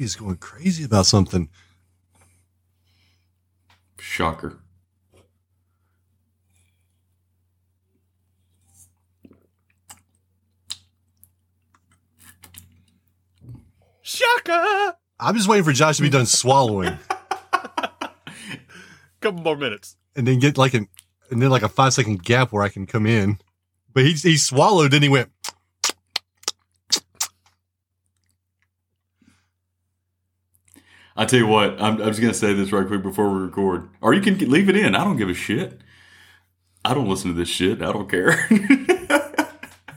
Fucking Rigby's going crazy about something. Shocker. Shaka! I'm just waiting for Josh to be done swallowing Couple more minutes. and then get like an and then like a five second gap where I can come in. But he he swallowed and he went. I tell you what, I'm, I'm just gonna say this right quick before we record, or you can leave it in. I don't give a shit. I don't listen to this shit. I don't care.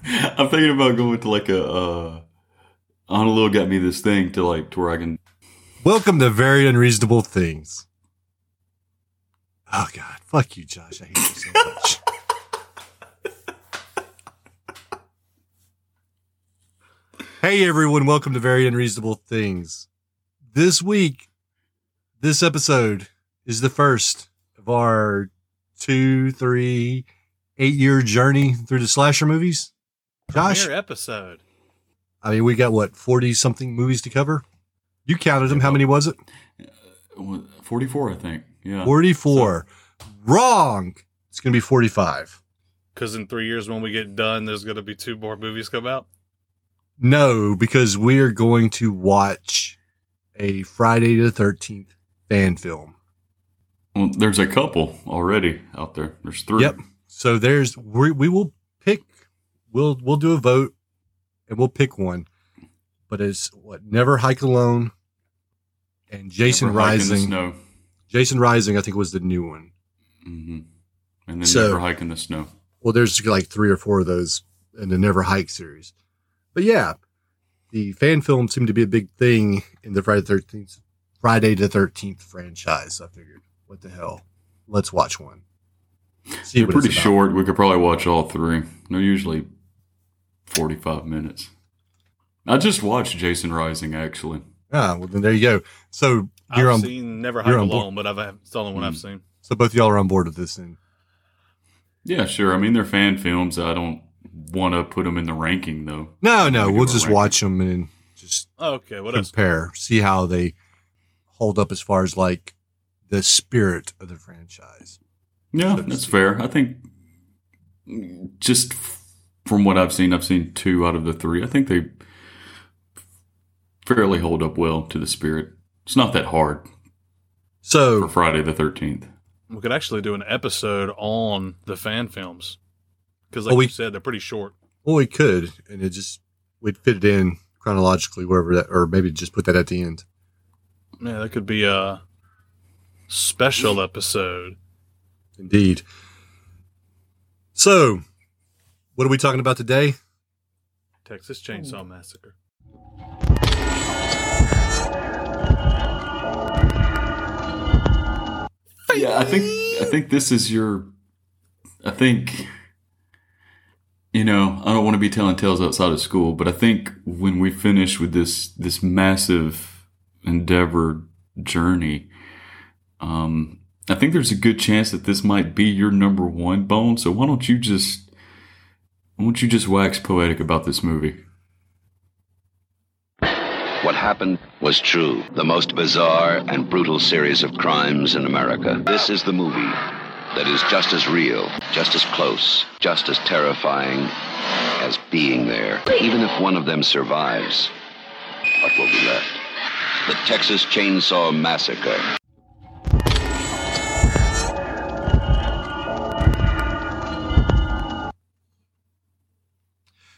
I'm thinking about going to like a. Uh, Honolulu got me this thing to like to where I can. Welcome to very unreasonable things. Oh God, fuck you, Josh. I hate you so much. hey everyone, welcome to very unreasonable things. This week, this episode is the first of our two, three, eight year journey through the slasher movies. Josh, Premiere episode. I mean, we got what forty something movies to cover. You counted them. How many was it? Uh, 44, I think. Yeah. 44. Wrong. It's going to be 45. Because in three years, when we get done, there's going to be two more movies come out. No, because we are going to watch a Friday the 13th fan film. Well, there's a couple already out there. There's three. Yep. So there's, we, we will pick, we'll, we'll do a vote and we'll pick one. But it's what? Never Hike Alone and Jason Never hike in the Rising. snow. Jason Rising, I think, was the new one. hmm And then So- never hike in the snow. Well, there's like three or four of those in the Never Hike series. But yeah, the fan film seemed to be a big thing in the Friday the 13th, Friday the 13th franchise. I figured, what the hell? Let's watch one. See They're pretty short. We could probably watch all three. They're usually 45 minutes. I just watched Jason Rising, actually. Ah, well, then there you go. So you're I've on, seen Never you're Hike on board. Alone, but I've it's the only one I've Mm. seen. so both y'all are on board with this thing. Yeah, sure. I mean, they're fan films. I don't want to put them in the ranking, though. No, no, we'll just ranking. watch them and just Okay, what else? compare, see how they hold up as far as like the spirit of the franchise. Yeah, So that's fair. I think just from what I've seen, I've seen two out of the three. I think they fairly hold up well to the spirit. It's not that hard So for Friday the 13th. We could actually do an episode on the fan films. Because, oh, like Oh, we- you said, they're pretty short. Well, we could, and it just we'd fit it in chronologically wherever that, or maybe just put that at the end. Yeah, that could be a special episode. Indeed. So, what are we talking about today? Texas Chainsaw Massacre. Yeah, I think I think this is your. I think. You know, I don't want to be telling tales outside of school, but I think when we finish with this this massive endeavor journey, um, I think there's a good chance that this might be your number one bone. So why don't you just why don't you just wax poetic about this movie? What happened was true. The most bizarre and brutal series of crimes in America. This is the movie that is just as real, just as close, just as terrifying as being there. Even if one of them survives, what will be left? The Texas Chainsaw Massacre.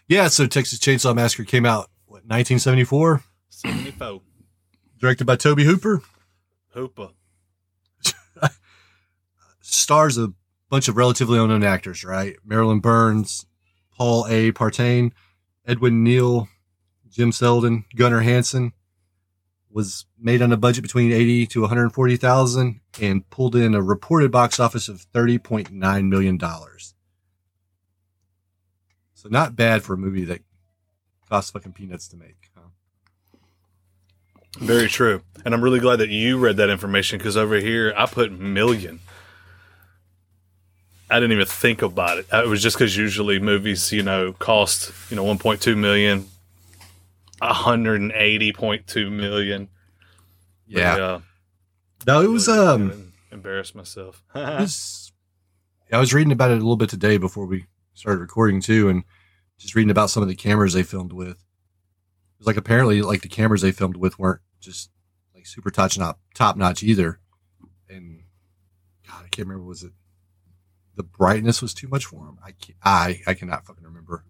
Yeah, so Texas Chainsaw Massacre came out what 1974. 74. directed by Tobe Hooper. Hoopa. Stars a bunch of relatively unknown actors, right? Marilyn Burns, Paul A. Partain, Edwin Neal, Jim Selden, Gunnar Hansen. Was made on a budget between 80 to 140,000 and pulled in a reported box office of 30.9 million dollars. So not bad for a movie that costs fucking peanuts to make. Huh? Very true. And I'm really glad that you read that information because over here I put million. I didn't even think about it. It was just because usually movies, you know, cost, you know, 1.2 million, 180.2 million. But, Yeah. No, it was really um gonna embarrass myself. It was- I was reading about it a little bit today before we started recording too, and just reading about some of the cameras they filmed with. It was like apparently like the cameras they filmed with weren't just like super touch not top notch either. And God, I can't remember was it the brightness was too much for him. I can't, I I cannot fucking remember.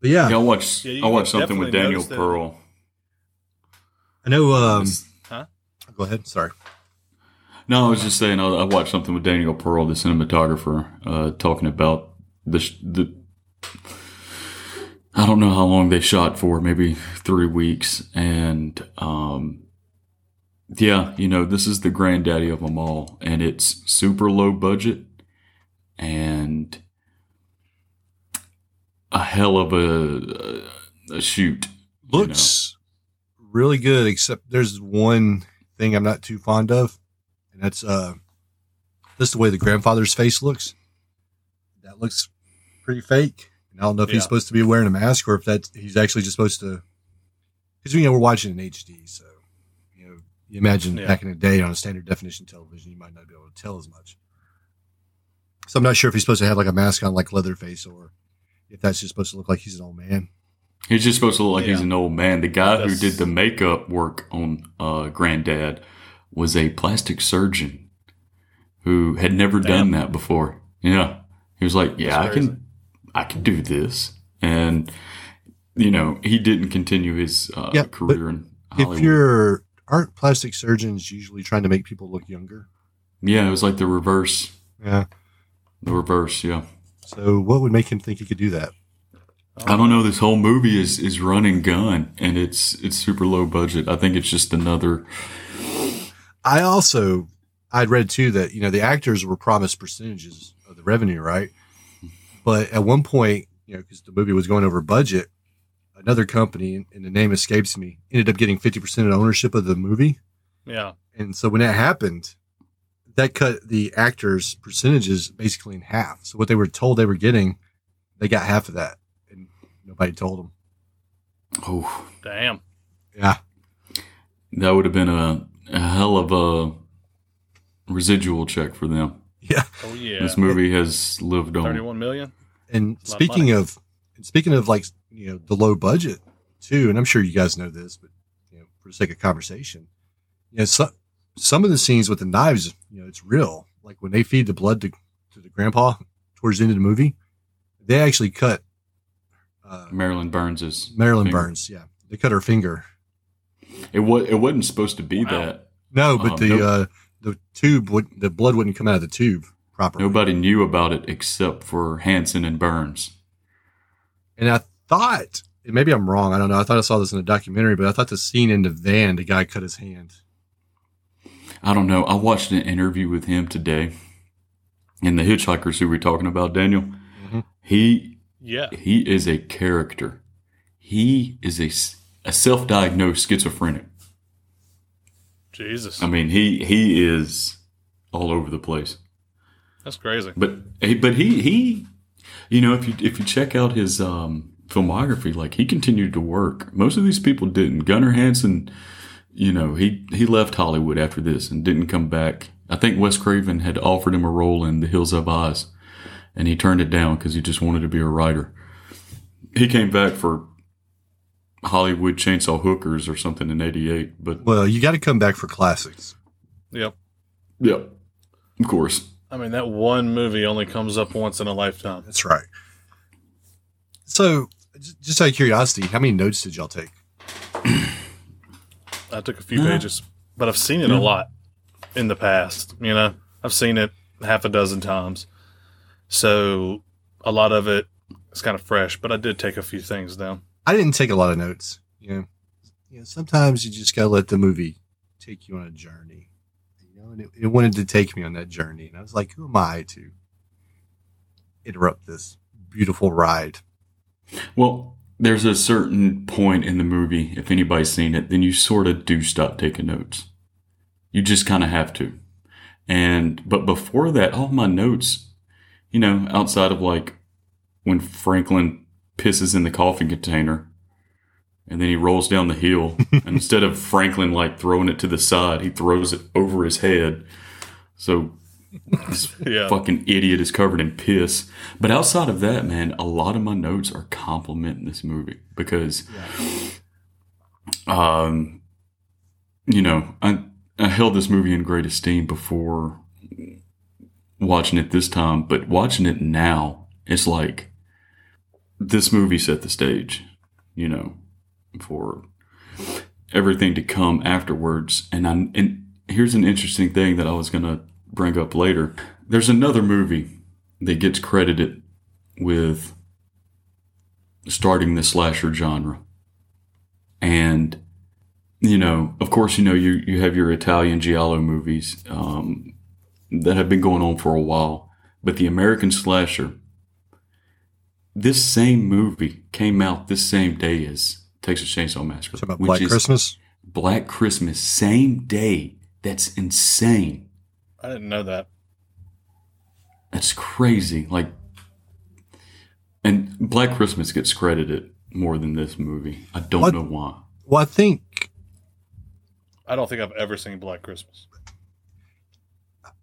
But yeah, Yeah, I watched Yeah, I watched can something with Daniel notice that- Pearl. I know. Um, huh? go ahead. Sorry. No, I was just saying I, I watched something with Daniel Pearl, the cinematographer, uh, talking about the the. I don't know how long they shot for, maybe three weeks, and um, yeah, you know, this is the granddaddy of them all, and it's super low budget, and a hell of a a, a shoot. you know. looks really good except there's one thing i'm not too fond of and that's uh just the way the grandfather's face looks that looks pretty fake and i don't know if Yeah. he's supposed to be wearing a mask or if that's he's actually just supposed to because you know we're watching in hd so you imagine Yeah. back in the day on a standard definition television you might not be able to tell as much so i'm not sure if he's supposed to have like a mask on like leatherface or if that's just supposed to look like he's an old man He's just supposed to look like he's an old man. The guy who did the makeup work on uh, Granddad was a plastic surgeon who had never done that before. Yeah, he was like, "Yeah, I can, I can do this," and you know, he didn't continue his uh, Yeah, career in Hollywood. if you're aren't plastic surgeons usually trying to make people look younger yeah, it was like the reverse. yeah The reverse. Yeah, so what would make him think he could do that I don't know. This whole movie is is run and gun, and it's it's super low budget. I think it's just another. i also i'd read too that you know the actors were promised percentages of the revenue right but at one point you know because the movie was going over budget another company and the name escapes me ended up getting 50% of ownership of the movie Yeah. and so when that happened that cut the actors percentages basically in half so what they were told they were getting they got half of that and nobody told them Oh, Damn. yeah That would have been a, a hell of a residual check for them. yeah Oh yeah. This movie has lived on. 31 million. And It's of speaking of, and speaking of like you know the low budget too, and I'm sure you guys know this, but you know for the sake of conversation, you know some some of the scenes with the knives, you know, it's real. Like when they feed the blood to to the grandpa towards the end of the movie, they actually cut uh, Marilyn Burns's Marilyn finger. Burns. Yeah, they cut her finger. It was. It wasn't supposed to be Wow. that. No, but Um, the nope. uh, the tube would the blood wouldn't come out of the tube properly. Nobody knew about it except for Hansen and Burns. And I thought, and maybe I'm wrong. I don't know. I thought I saw this in a documentary, but I thought the scene in the van, the guy cut his hand. I don't know. I watched an interview with him today, and the hitchhikers who we're talking about, Daniel. Mhm. He Yeah. he is a character. He is a, a self-diagnosed schizophrenic. Jesus. I mean, he he is all over the place. That's crazy. But he- but he he, you know, if you if you check out his um, filmography, like he continued to work. Most of these people didn't. Gunnar Hansen, you know, he he left Hollywood after this and didn't come back. I think Wes Craven had offered him a role in The Hills Have Eyes, and he turned it down because he just wanted to be a writer. He came back for Hollywood Chainsaw Hookers or something in '88, but Well, you got to come back for classics. Yep. Yep. of course. I mean, that one movie only comes up once in a lifetime. That's right. So, j- just out of curiosity, how many notes did y'all take? I took a few Yeah. pages, but I've seen it a lot in the past. You know, I've seen it half a dozen times, so a lot of it is kind of fresh. But I did take a few things down. I didn't take a lot of notes. You know, you know sometimes you just gotta let the movie take you on a journey. You know, and it, it wanted to take me on that journey, and I was like, who am I to interrupt this beautiful ride? Well, there's a certain point in the movie, if anybody's seen it, then you sort of do stop taking notes. You just kind of have to. And, but before that, all my notes, you know, outside of like when Franklin pisses in the coffee container and then he rolls down the hill, and instead of Franklin like throwing it to the side, he throws it over his head. So this Yeah. fucking idiot is covered in piss. But outside of that, man, a lot of my notes are complimenting this movie because, um, you know, I I held this movie in great esteem before watching it this time, but watching it now, it's like this movie set the stage, you know, for everything to come afterwards. And I and here's an interesting thing that I was gonna bring up later. There's another movie that gets credited with starting the slasher genre. And you know, of course, you know you you have your Italian giallo movies um, that have been going on for a while, but the American slasher. This same movie came out this same day as Texas Chainsaw Massacre, Talking about which Black is Christmas. Black Christmas, same day. That's insane. I didn't know that. That's crazy. Like, and Black Christmas gets credited more than this movie. I don't What? know why. Well, I think I don't think I've ever seen Black Christmas.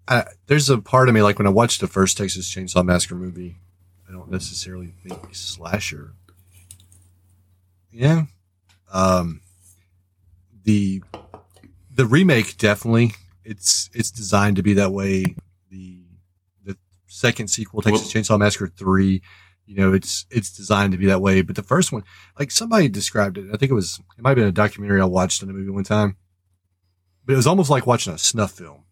I, there's a part of me like when I watched the first Texas Chainsaw Massacre movie, I don't necessarily think slasher. Yeah, um, the the remake definitely it's it's designed to be that way. The the second sequel, Texas Well- Chainsaw Massacre three, you know, it's it's designed to be that way. But the first one, like somebody described it, I think it was it might have been a documentary I watched on the movie one time, but it was almost like watching a snuff film,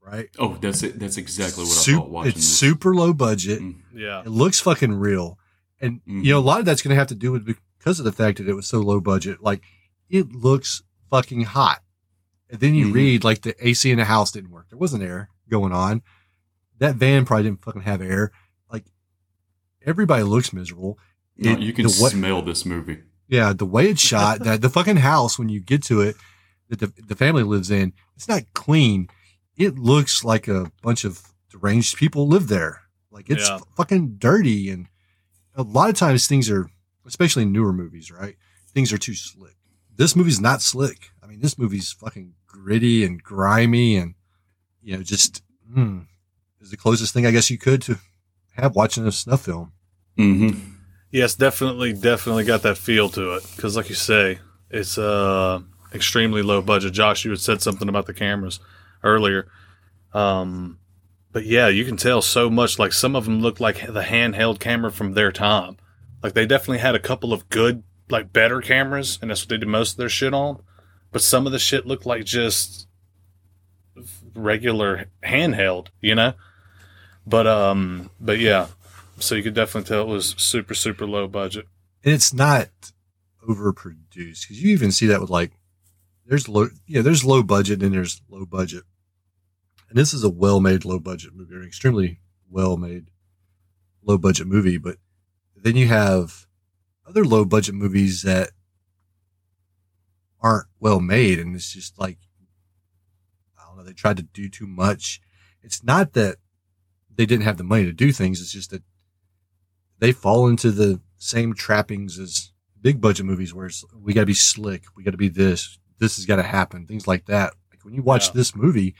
right? Oh, that's it. That's exactly what I Sup- thought watching it's this. super low budget. Mm. Yeah, It looks fucking real. And Mhm. you know, a lot of that's gonna have to do with because of the fact that it was so low budget. Like it looks fucking hot. And then you Mhm. read like the AC in the house didn't work. There wasn't air going on. That van probably didn't fucking have air. Like everybody looks miserable. No, It- you can the wa- smell this movie. yeah, the way it's shot, that the fucking house when you get to it that the the family lives in, it's not clean. It looks like a bunch of deranged people live there. Like it's Yeah. f- fucking dirty and a lot of times things are especially in newer movies, right? Things are too slick. This movie's not slick. I mean, this movie's fucking gritty and grimy and you know, just hmm, is the closest thing I guess you could to have watching a snuff film. Mm-hmm. yes, definitely, definitely got that feel to it. Because, like you say, it's uh extremely low budget. Josh, you had said something about the cameras earlier. Um, but yeah, you can tell so much. Like some of them look like the handheld camera from their time. Like they definitely had a couple of good, like better cameras, and that's what they did most of their shit on. But some of the shit looked like just regular handheld, you know. But um, but yeah, so you could definitely tell it was super super low budget. and it's not overproduced because you even see that with like there's low yeah there's low budget and there's low budget and this is a well-made low budget movie or an extremely well-made low budget movie but then you have other low budget movies that aren't well made and it's just like i don't know they tried to do too much it's not that they didn't have the money to do things it's just that they fall into the same trappings as big budget movies where it's we got to be slick, we got to be this, this has got to happen, things like that. Like when you watch Yeah. this movie,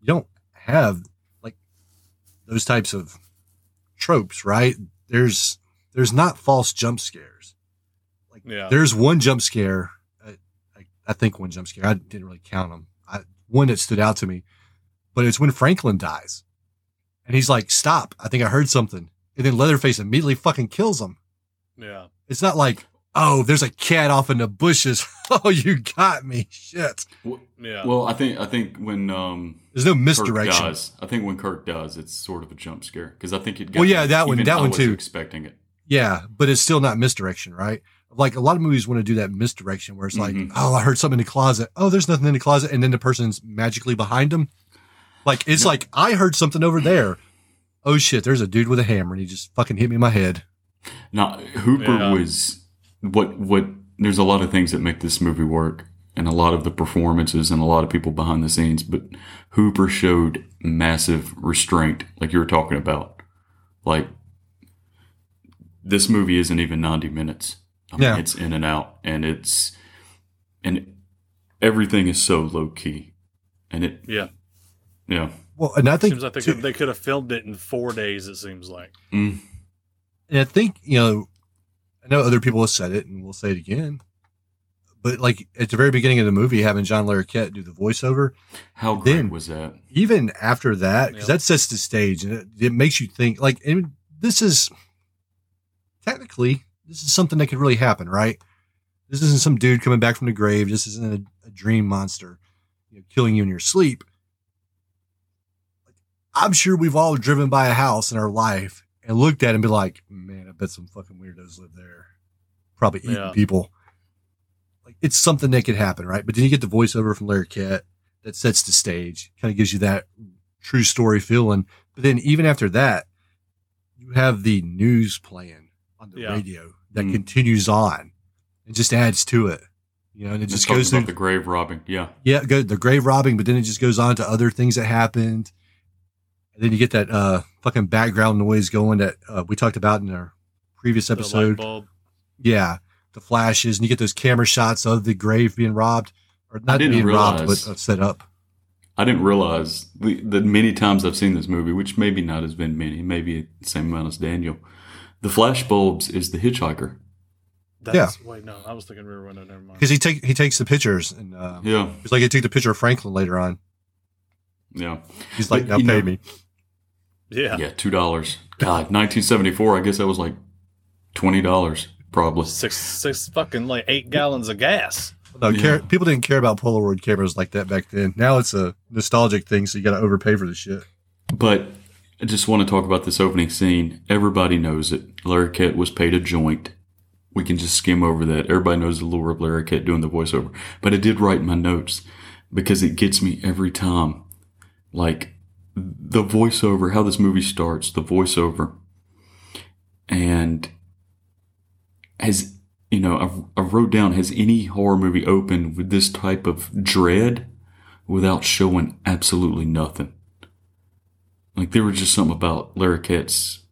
you don't have like those types of tropes, right? There's there's not false jump scares. Like Yeah. there's one jump scare, I, I think one jump scare. I didn't really count them. I, one that stood out to me, but it's when Franklin dies, and he's like, "Stop! I think I heard something." And then Leatherface immediately fucking kills him. Yeah. It's not like oh, there's a cat off in the bushes. Oh, you got me. Shit. Yeah. Well, I think I think when um, There's no Kirk misdirection. dies, I think when Kirk does, it's sort of a jump scare because I think it. Got Well, yeah, that one- that I one too. Expecting it. Yeah, but it's still not misdirection, right? Like a lot of movies want to do that misdirection where it's like, Mhm. oh, I heard something in the closet. Oh, there's nothing in the closet. And then the person's magically behind them. Like, it's like, I heard something over there. Oh shit, there's a dude with a hammer and he just fucking hit me in my head. Now, Hooper Yeah. was what what. There's a lot of things that make this movie work, and a lot of the performances, and a lot of people behind the scenes. But Hooper showed massive restraint, like you were talking about. Like this movie isn't even 90 minutes. I mean, Yeah. it's in and out, and it's and everything is so low key, and it yeah. yeah. Well, and I think, Seems like they too- could, they could have filmed it in four days. It seems like. Mm. and I think, you know, I know other people have said it and we'll say it again. But like at the very beginning of the movie, having John Larroquette do the voiceover, How great Then- was that? even after that, because Yep. that sets the stage and it, it makes you think like, and this is technically, this is something that could really happen, right? This isn't some dude coming back from the grave. This isn't a, a dream monster you know, killing you in your sleep. I'm sure we've all driven by a house in our life and looked at it and be like, man, I bet some fucking weirdos live there. Probably eating Yeah. people. Like it's something that could happen, right? But then you get the voiceover from Larroquette that sets the stage, kind of gives you that true story feeling. But then even after that, you have the news playing on the Yeah. radio that Mm. continues on. It just adds to it. You know, and it Just just talking goes about through the grave robbing. Yeah, yeah, go the grave robbing, but then it just goes on to other things that happened. And then you get that uh fucking background noise going that uh, we talked about in our previous The light episode. bulb. Yeah, the flashes, and you get those camera shots of the grave being robbed, or not didn't being robbed, but uh, set up. I didn't realize the, the many times I've seen this movie, which maybe not has been many, maybe the same amount as Daniel. The flash bulbs is the hitchhiker. That's, Wait, no, I was thinking Rear Window. Never mind. Because he take he takes the pictures, and uh, Yeah, it's like he took the picture of Franklin later on. yeah, He's like, But, "Now pay know- me." Yeah. yeah. Two dollars. God, 1974. I guess that was like twenty dollars, probably. Six, six fucking like eight gallons of gas. No, Yeah. care, people didn't care about Polaroid cameras like that back then. Now it's a nostalgic thing, so you got to overpay for the shit. But I just want to talk about this opening scene. Everybody knows it. Larroquette was paid a joint. We can just skim over that. Everybody knows the lure of Larroquette doing the voiceover. But I did write my notes because it gets me every time. Like the voiceover, how this movie starts, the voiceover. And has, you know, I, I wrote down, has any horror movie opened with this type of dread without showing absolutely nothing? Like there was just something about Larroquette's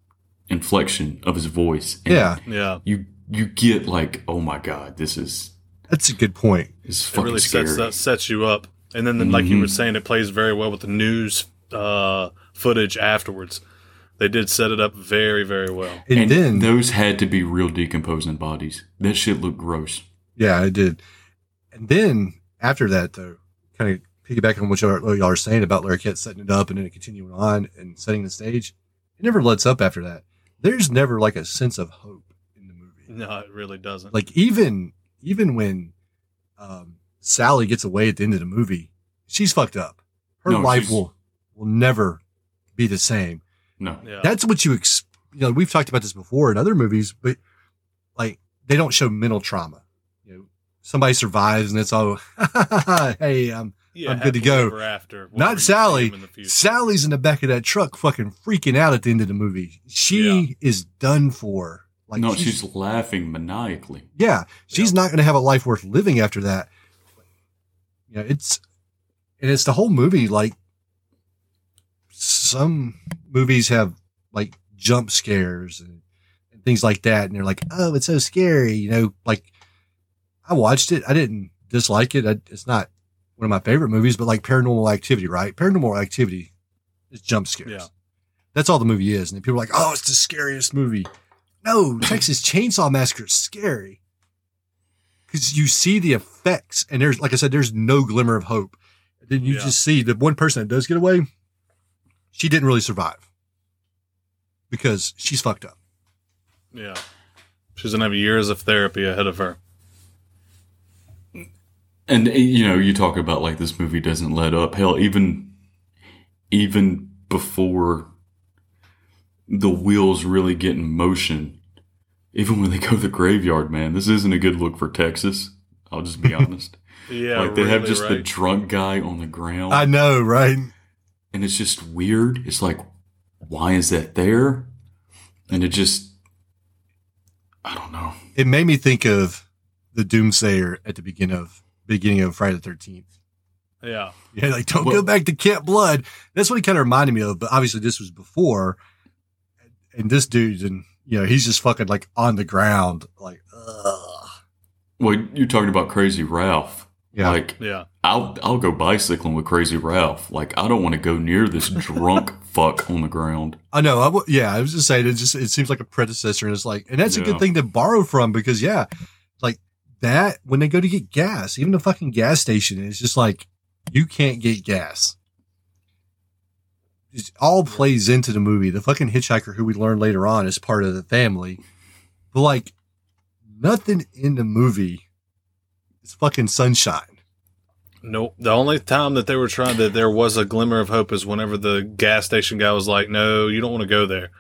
inflection of his voice. And Yeah, Yeah. You you get like, oh my god, this is that's a good point. is It really scary. sets that sets you up. And then, then like you Mhm. were saying, it plays very well with the news uh, footage afterwards. They did set it up very, very well. And, and then, those had to be real decomposing bodies. That shit looked gross. yeah, it did. And then after that, though, kind of piggybacking on what y'all, what y'all are saying about Larroquette setting it up and then it continuing on and setting the stage, it never lets up after that. There's never like a sense of hope in the movie. No, it really doesn't. Like even even when um, Sally gets away at the end of the movie, she's fucked up. Her No, life she's- will will never be the same. No. yeah. That's what you ex- you know. We've talked about this before in other movies, but like they don't show mental trauma. You know, somebody survives and it's all, hey, um, yeah, I'm good to go. After, whenever not Sally. him in the future. Sally's in the back of that truck, fucking freaking out at the end of the movie. She Yeah. is done for. Like no, she's laughing maniacally. Yeah, she's Yep. not going to have a life worth living after that. You know, it's and it's the whole movie. Like some movies have like jump scares and, and things like that, and they're like, "Oh, it's so scary." You know, like I watched it. I didn't dislike it. I, it's not one of my favorite movies, but like Paranormal Activity, right? Paranormal Activity is jump scares. Yeah. That's all the movie is, and then people are like, "Oh, it's the scariest movie." No, Texas Chainsaw Massacre is scary because you see the effects, and there's, like I said, there's no glimmer of hope. Then you Yeah. just see the one person that does get away, she didn't really survive because she's fucked up. Yeah. She's gonna have years of therapy ahead of her. And uh, you know, you talk about like this movie doesn't let up. Hell, even even before the wheels really get in motion, even when they go to the graveyard, man, this isn't a good look for Texas. I'll just be honest. Yeah, like they have really just the drunk guy on the ground, I know, right? and it's just weird. It's like, why is that there? And it just, I don't know. It made me think of the Doomsayer at the beginning of beginning of Friday the Thirteenth. yeah. Yeah, like don't go back to Camp Blood. That's what he kind of reminded me of. But obviously, this was before, and this dude's and you know he's just fucking like on the ground, like ugh. Well, you're talking about Crazy Ralph. Yeah. Like, Yeah. I'll I'll go bicycling with Crazy Ralph. Like I don't want to go near this drunk fuck on the ground. I know. I w- yeah, I was just saying it. Just it seems like a predecessor, and it's like, and that's a good thing to borrow from because yeah, like that when they go to get gas, even the fucking gas station, is just like you can't get gas. It all plays into the movie. The fucking hitchhiker who we learn later on is part of the family, but like nothing in the movie is fucking sunshine. Nope. The only time that they were trying that there was a glimmer of hope is whenever the gas station guy was like, "No, you don't want to go there."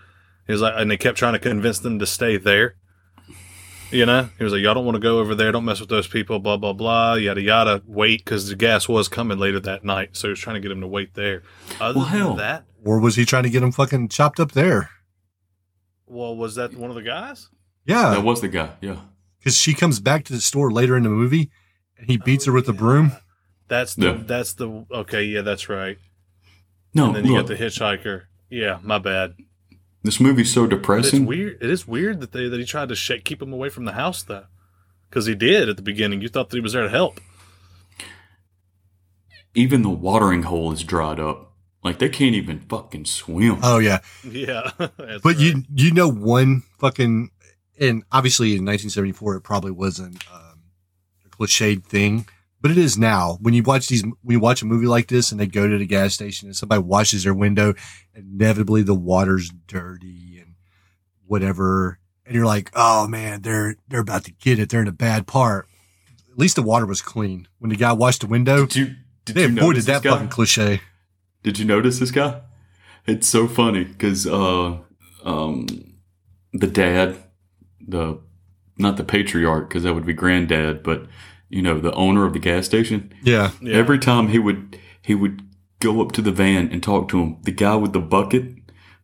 He was like, and they kept trying to convince them to stay there. You know, he was like, "Y'all don't want to go over there. Don't mess with those people." Blah blah blah. Yada yada. Wait, because the gas was coming later that night, so he was trying to get him to wait there. Other Well, hell. than that, Or was he trying to get him fucking chopped up there? well, was that one of the guys? Yeah, That was the guy. Yeah. because she comes back to the store later in the movie, and he beats her with the broom. That's the Yeah. that's the okay. Yeah, that's right. No, and then you look, got the hitchhiker. Yeah, my bad. This movie's so But it's depressing. weird. It is weird that they that he tried to shake, keep him away from the house though, because he did at the beginning. You thought that he was there to help. Even the watering hole is dried up. Like they can't even fucking swim. Oh yeah, Yeah, that's but you you know one fucking and obviously in 1974 it probably wasn't um, a cliched thing, but it is now. When you watch these, when you watch a movie like this and they go to the gas station and somebody washes their window, inevitably the water's dirty and whatever, and you're like, oh man, they're they're about to get it. They're in a bad part. At least the water was clean when the guy washed the window. Did you did They you avoided notice that fucking cliche. Did you notice this guy? It's so funny because uh, um, the dad, the not the patriarch, because that would be granddad, but you know the owner of the gas station. Yeah, Yeah. Every time he would he would go up to the van and talk to him. The guy with the bucket,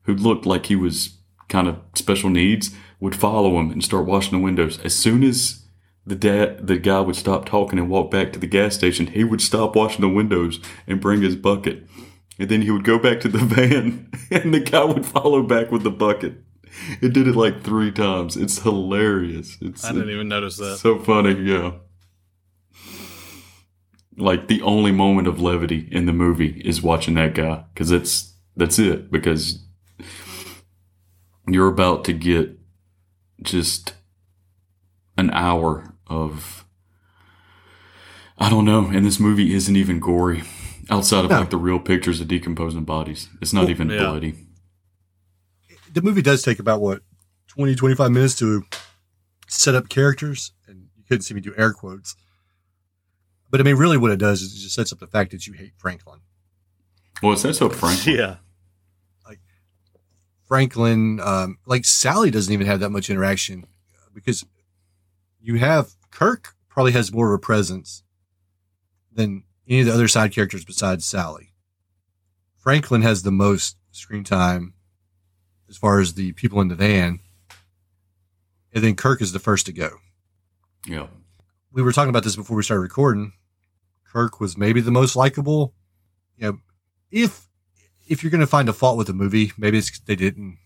who looked like he was kind of special needs, would follow him and start washing the windows. As soon as the dad, the guy would stop talking and walk back to the gas station, he would stop washing the windows and bring his bucket. And then he would go back to the van and the guy would follow back with the bucket. It did it like three times. It's hilarious. It's I didn't even notice that. so funny, yeah. Like the only moment of levity in the movie is watching that guy because it's that's it because you're about to get just an hour of I don't know, and this movie isn't even gory outside of No. like the real pictures of decomposing bodies. It's not Well, even yeah. bloody. the movie does take about what 20 25 minutes to set up characters and you couldn't see me do air quotes but i mean really what it does is it just sets up the fact that you hate franklin Well, it sets up Franklin. Yeah, franklin um, like sally doesn't even have that much interaction because you have kirk probably has more of a presence than any of the other side characters besides sally franklin has the most screen time as far as the people in the van and then kirk is the first to go Yeah. we were talking about this before we started recording. Kirk was maybe the most likable. You know, if if you're going to find a fault with the movie, maybe it's they didn't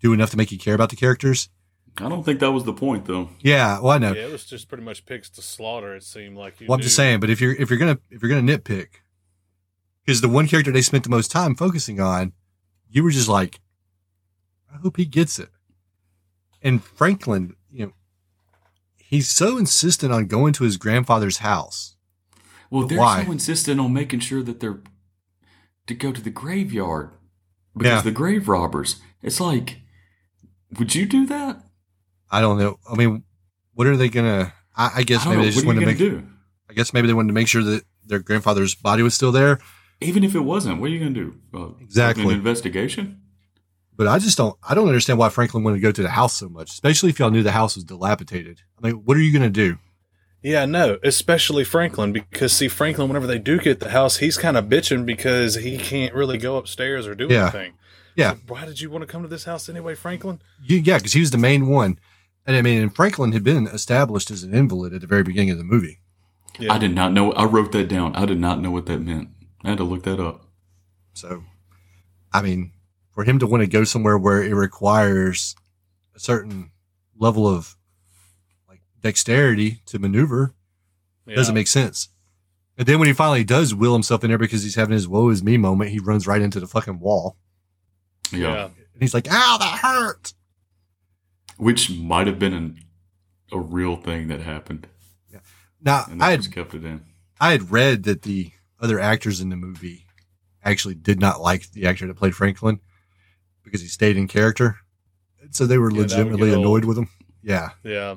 do enough to make you care about the characters. I don't think that was the point though. Yeah, well, I know. yeah. It was just pretty much pigs to slaughter. It seemed like. You Well, I'm just saying. But if you're if you're gonna if you're gonna nitpick, because the one character they spent the most time focusing on, you were just like, I hope he gets it. And Franklin, you know, he's so insistent on going to his grandfather's house. Well, they're why? so insistent on making sure that they're to go to the graveyard because Yeah. the grave robbers. It's like, would you do that? I don't know. I mean, what are they gonna? I, I guess I maybe know. they just wanted to make. do? I guess maybe they wanted to make sure that their grandfather's body was still there. Even if it wasn't, what are you gonna do? Uh, Exactly. An investigation. But I just don't. I don't understand why Franklin wanted to go to the house so much, especially if y'all knew the house was dilapidated. I mean, what are you gonna do? Yeah, no, especially Franklin, because see, Franklin, whenever they do get the house, he's kind of bitching because he can't really go upstairs or do Yeah. anything. Yeah. So why did you want to come to this house anyway, Franklin? You, yeah, because he was the main one, and I mean, and Franklin had been established as an invalid at the very beginning of the movie. Yeah. I did not know. I wrote that down. I did not know what that meant. I had to look that up. So, I mean, for him to want to go somewhere where it requires a certain level of like dexterity to maneuver Yeah. doesn't make sense. And then when he finally does will himself in there because he's having his woe is me moment, he runs right into the fucking wall. Yeah. Yeah. And he's like, ow, that hurt. Which might have been an, a real thing that happened, Yeah. Now, I had, just kept it in. I had read that the other actors in the movie actually did not like the actor that played Franklin because he stayed in character. So they were Yeah, legitimately get old. annoyed with him. Yeah. Yeah.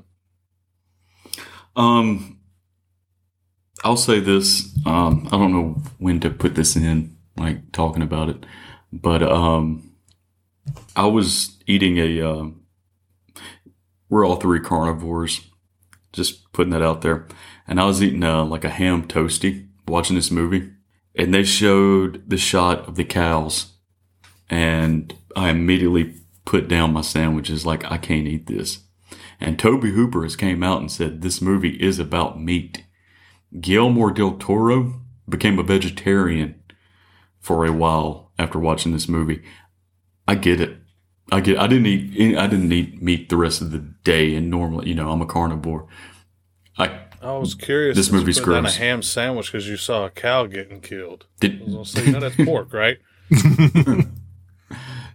Um, I'll say this. Um, I don't know when to put this in, like talking about it, but um, I was eating a. Um, we're all three carnivores. Just putting that out there, and I was eating uh, like a ham toasty watching this movie, and they showed the shot of the cows, and I immediately put down my sandwiches like I can't eat this. And Tobe Hooper has came out and said this movie is about meat. Guillermo del Toro became a vegetarian for a while after watching this movie. I get it. I get. I didn't eat. I didn't eat meat the rest of the day, and normally, you know, I'm a carnivore. I I was curious. This that you movie's put down a ham sandwich because you saw a cow getting killed. I did. was gonna say, you know that's pork, right?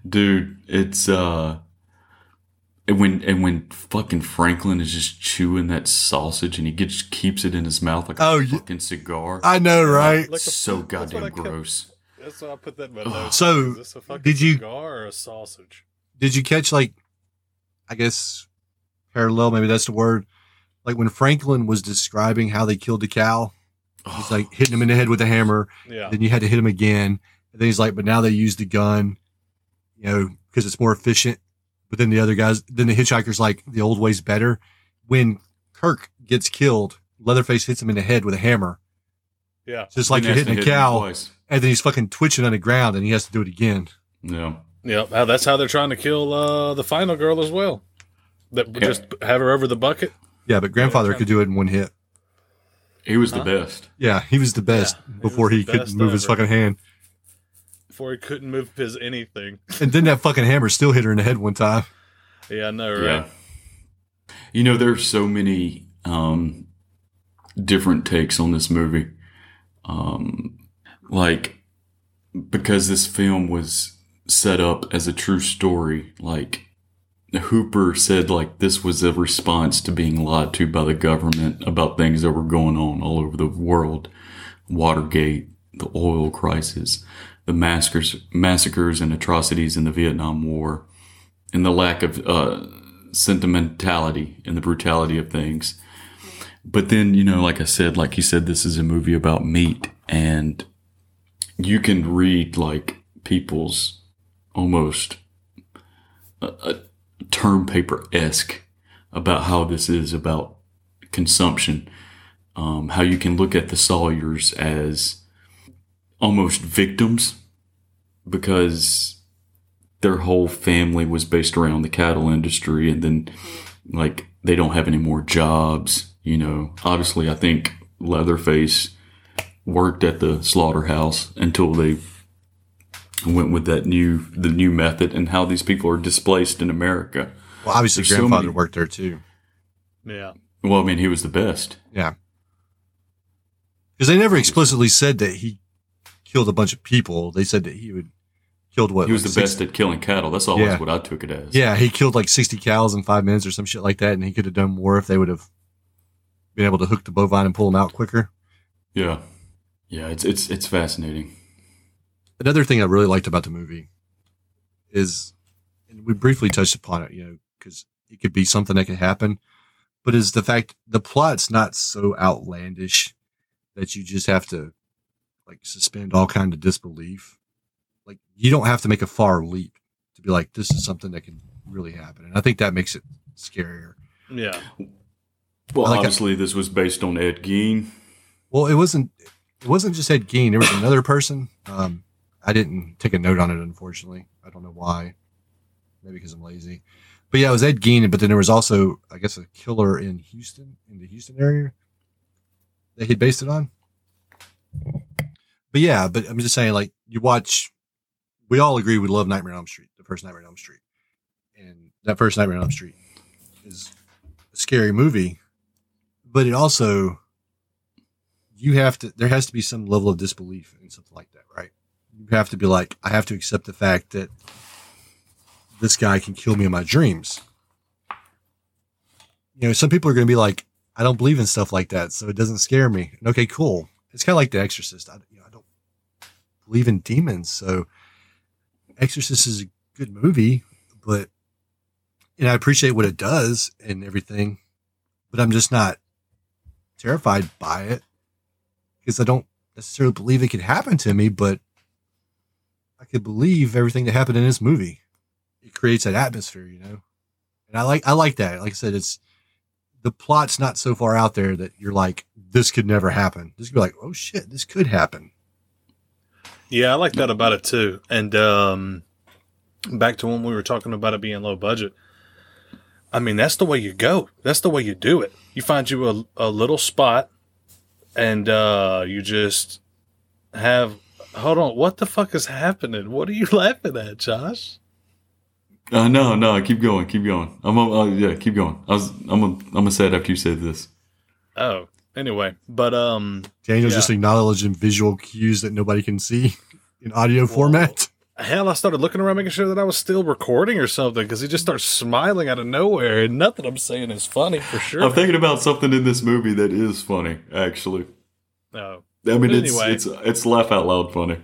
dude it's uh and when and when fucking franklin is just chewing that sausage and he gets keeps it in his mouth like a Oh, yeah. fucking cigar I know, right? Like a- so that's what goddamn I kept- gross That's why I put that in my notes. So, is this a fucking did you- cigar or a sausage? Did you catch like, I guess, parallel? Maybe that's the word. Like when Franklin was describing how they killed the cow, he's like hitting him in the head with a hammer. Yeah. Then you had to hit him again. And then he's like, but now they use the gun, you know, because it's more efficient. But then the other guys, then the hitchhiker's like, the old way's better. When Kirk gets killed, Leatherface hits him in the head with a hammer, Yeah. just like you're hitting a hit him cow. And then he's fucking twitching on the ground and he has to do it again. yeah Yep. How- That's how they're trying to kill uh, the final girl as well. That Yeah. just have her over the bucket. Yeah, but grandfather could do it in one hit. he was the best Yeah, he was the best Yeah, before was he couldn't best move his fucking hand. Before he couldn't move his anything. And then that fucking hammer still hit her in the head one time. Yeah, I know, right? yeah you know there's so many um different takes on this movie um like because this film was set up as a true story like Hooper said like this was a response to being lied to by the government about things that were going on all over the world. Watergate, the oil crisis, the massacres, massacres and atrocities in the Vietnam War, and the lack of uh, sentimentality and the brutality of things. But then, you know, like I said, like he said, this is a movie about meat, and you can read like people's almost term paper esque about how this is about consumption. Um, how you can look at the Sawyers as almost victims because their whole family was based around the cattle industry and then like they don't have any more jobs. You know, obviously, I think Leatherface worked at the slaughterhouse until they went with that new the new method and how these people are displaced in America. Well, obviously, There's so grandfather many- worked there too. Yeah. Well, I mean, he was the best. Yeah. Because they never explicitly said that he killed a bunch of people. They said that he would killed what? He was like the 60 best at killing cattle. That's always Yeah. what I took it as. Yeah, he killed like 60 cows in five minutes or some shit like that. And he could have done more if they would have been able to hook the bovine and pull them out quicker. yeah, yeah. It's it's it's fascinating. Another thing I really liked about the movie is, and we briefly touched upon it, you know, because it could be something that could happen. But is the fact the plot's not so outlandish that you just have to like suspend all kind of disbelief. Like you don't have to make a far leap to be like, this is something that can really happen. And I think that makes it scarier. Yeah. Well, like obviously, this was based on Ed Gein. Well, it wasn't. It wasn't just Ed Gein. There was another person. Um, I didn't take a note on it, unfortunately. I don't know why. Maybe because I'm lazy. But yeah, it was Ed Gein. But then there was also, I guess, a killer in Houston, in the Houston area, that he based it on. But yeah, but I'm just saying, like, you watch. We all agree we love Nightmare on Elm Street, the first Nightmare on Elm Street, and that first Nightmare on Elm Street is a scary movie, but it also you have to there has to be some level of disbelief in something like that, right? You have to be like, I have to accept the fact that this guy can kill me in my dreams. You know, some people are going to be like, I don't believe in stuff like that, so it doesn't scare me. And okay, cool. It's kind of like The Exorcist. I, you know, I don't believe in demons, so Exorcist is a good movie, but and I appreciate what it does and everything, but I'm just not terrified by it because I don't necessarily believe it could happen to me, but I could believe everything that happened in this movie. It creates that atmosphere, you know. And I like I like that. Like I said, it's the plot's not so far out there that you're like, this could never happen. This could be like, oh shit, this could happen. Yeah, I like that about it too. And um, back to when we were talking about it being low budget. I mean, that's the way you go. That's the way you do it. You find you a, a little spot and uh, you just have. Hold on. What the fuck is happening? What are you laughing at, Josh? Uh, no, no, keep going, keep going. I'm, uh, yeah, keep going. I was, I'm, a, I'm gonna say it after you said this. Oh, anyway. But, um, Daniel's Yeah. just acknowledging visual cues that nobody can see in audio format. hell, I started looking around making sure that I was still recording or something because he just starts smiling out of nowhere and nothing I'm saying is funny for sure. I'm thinking about something in this movie that is funny, actually. no. I mean, it's, anyway. it's, it's laugh out loud funny.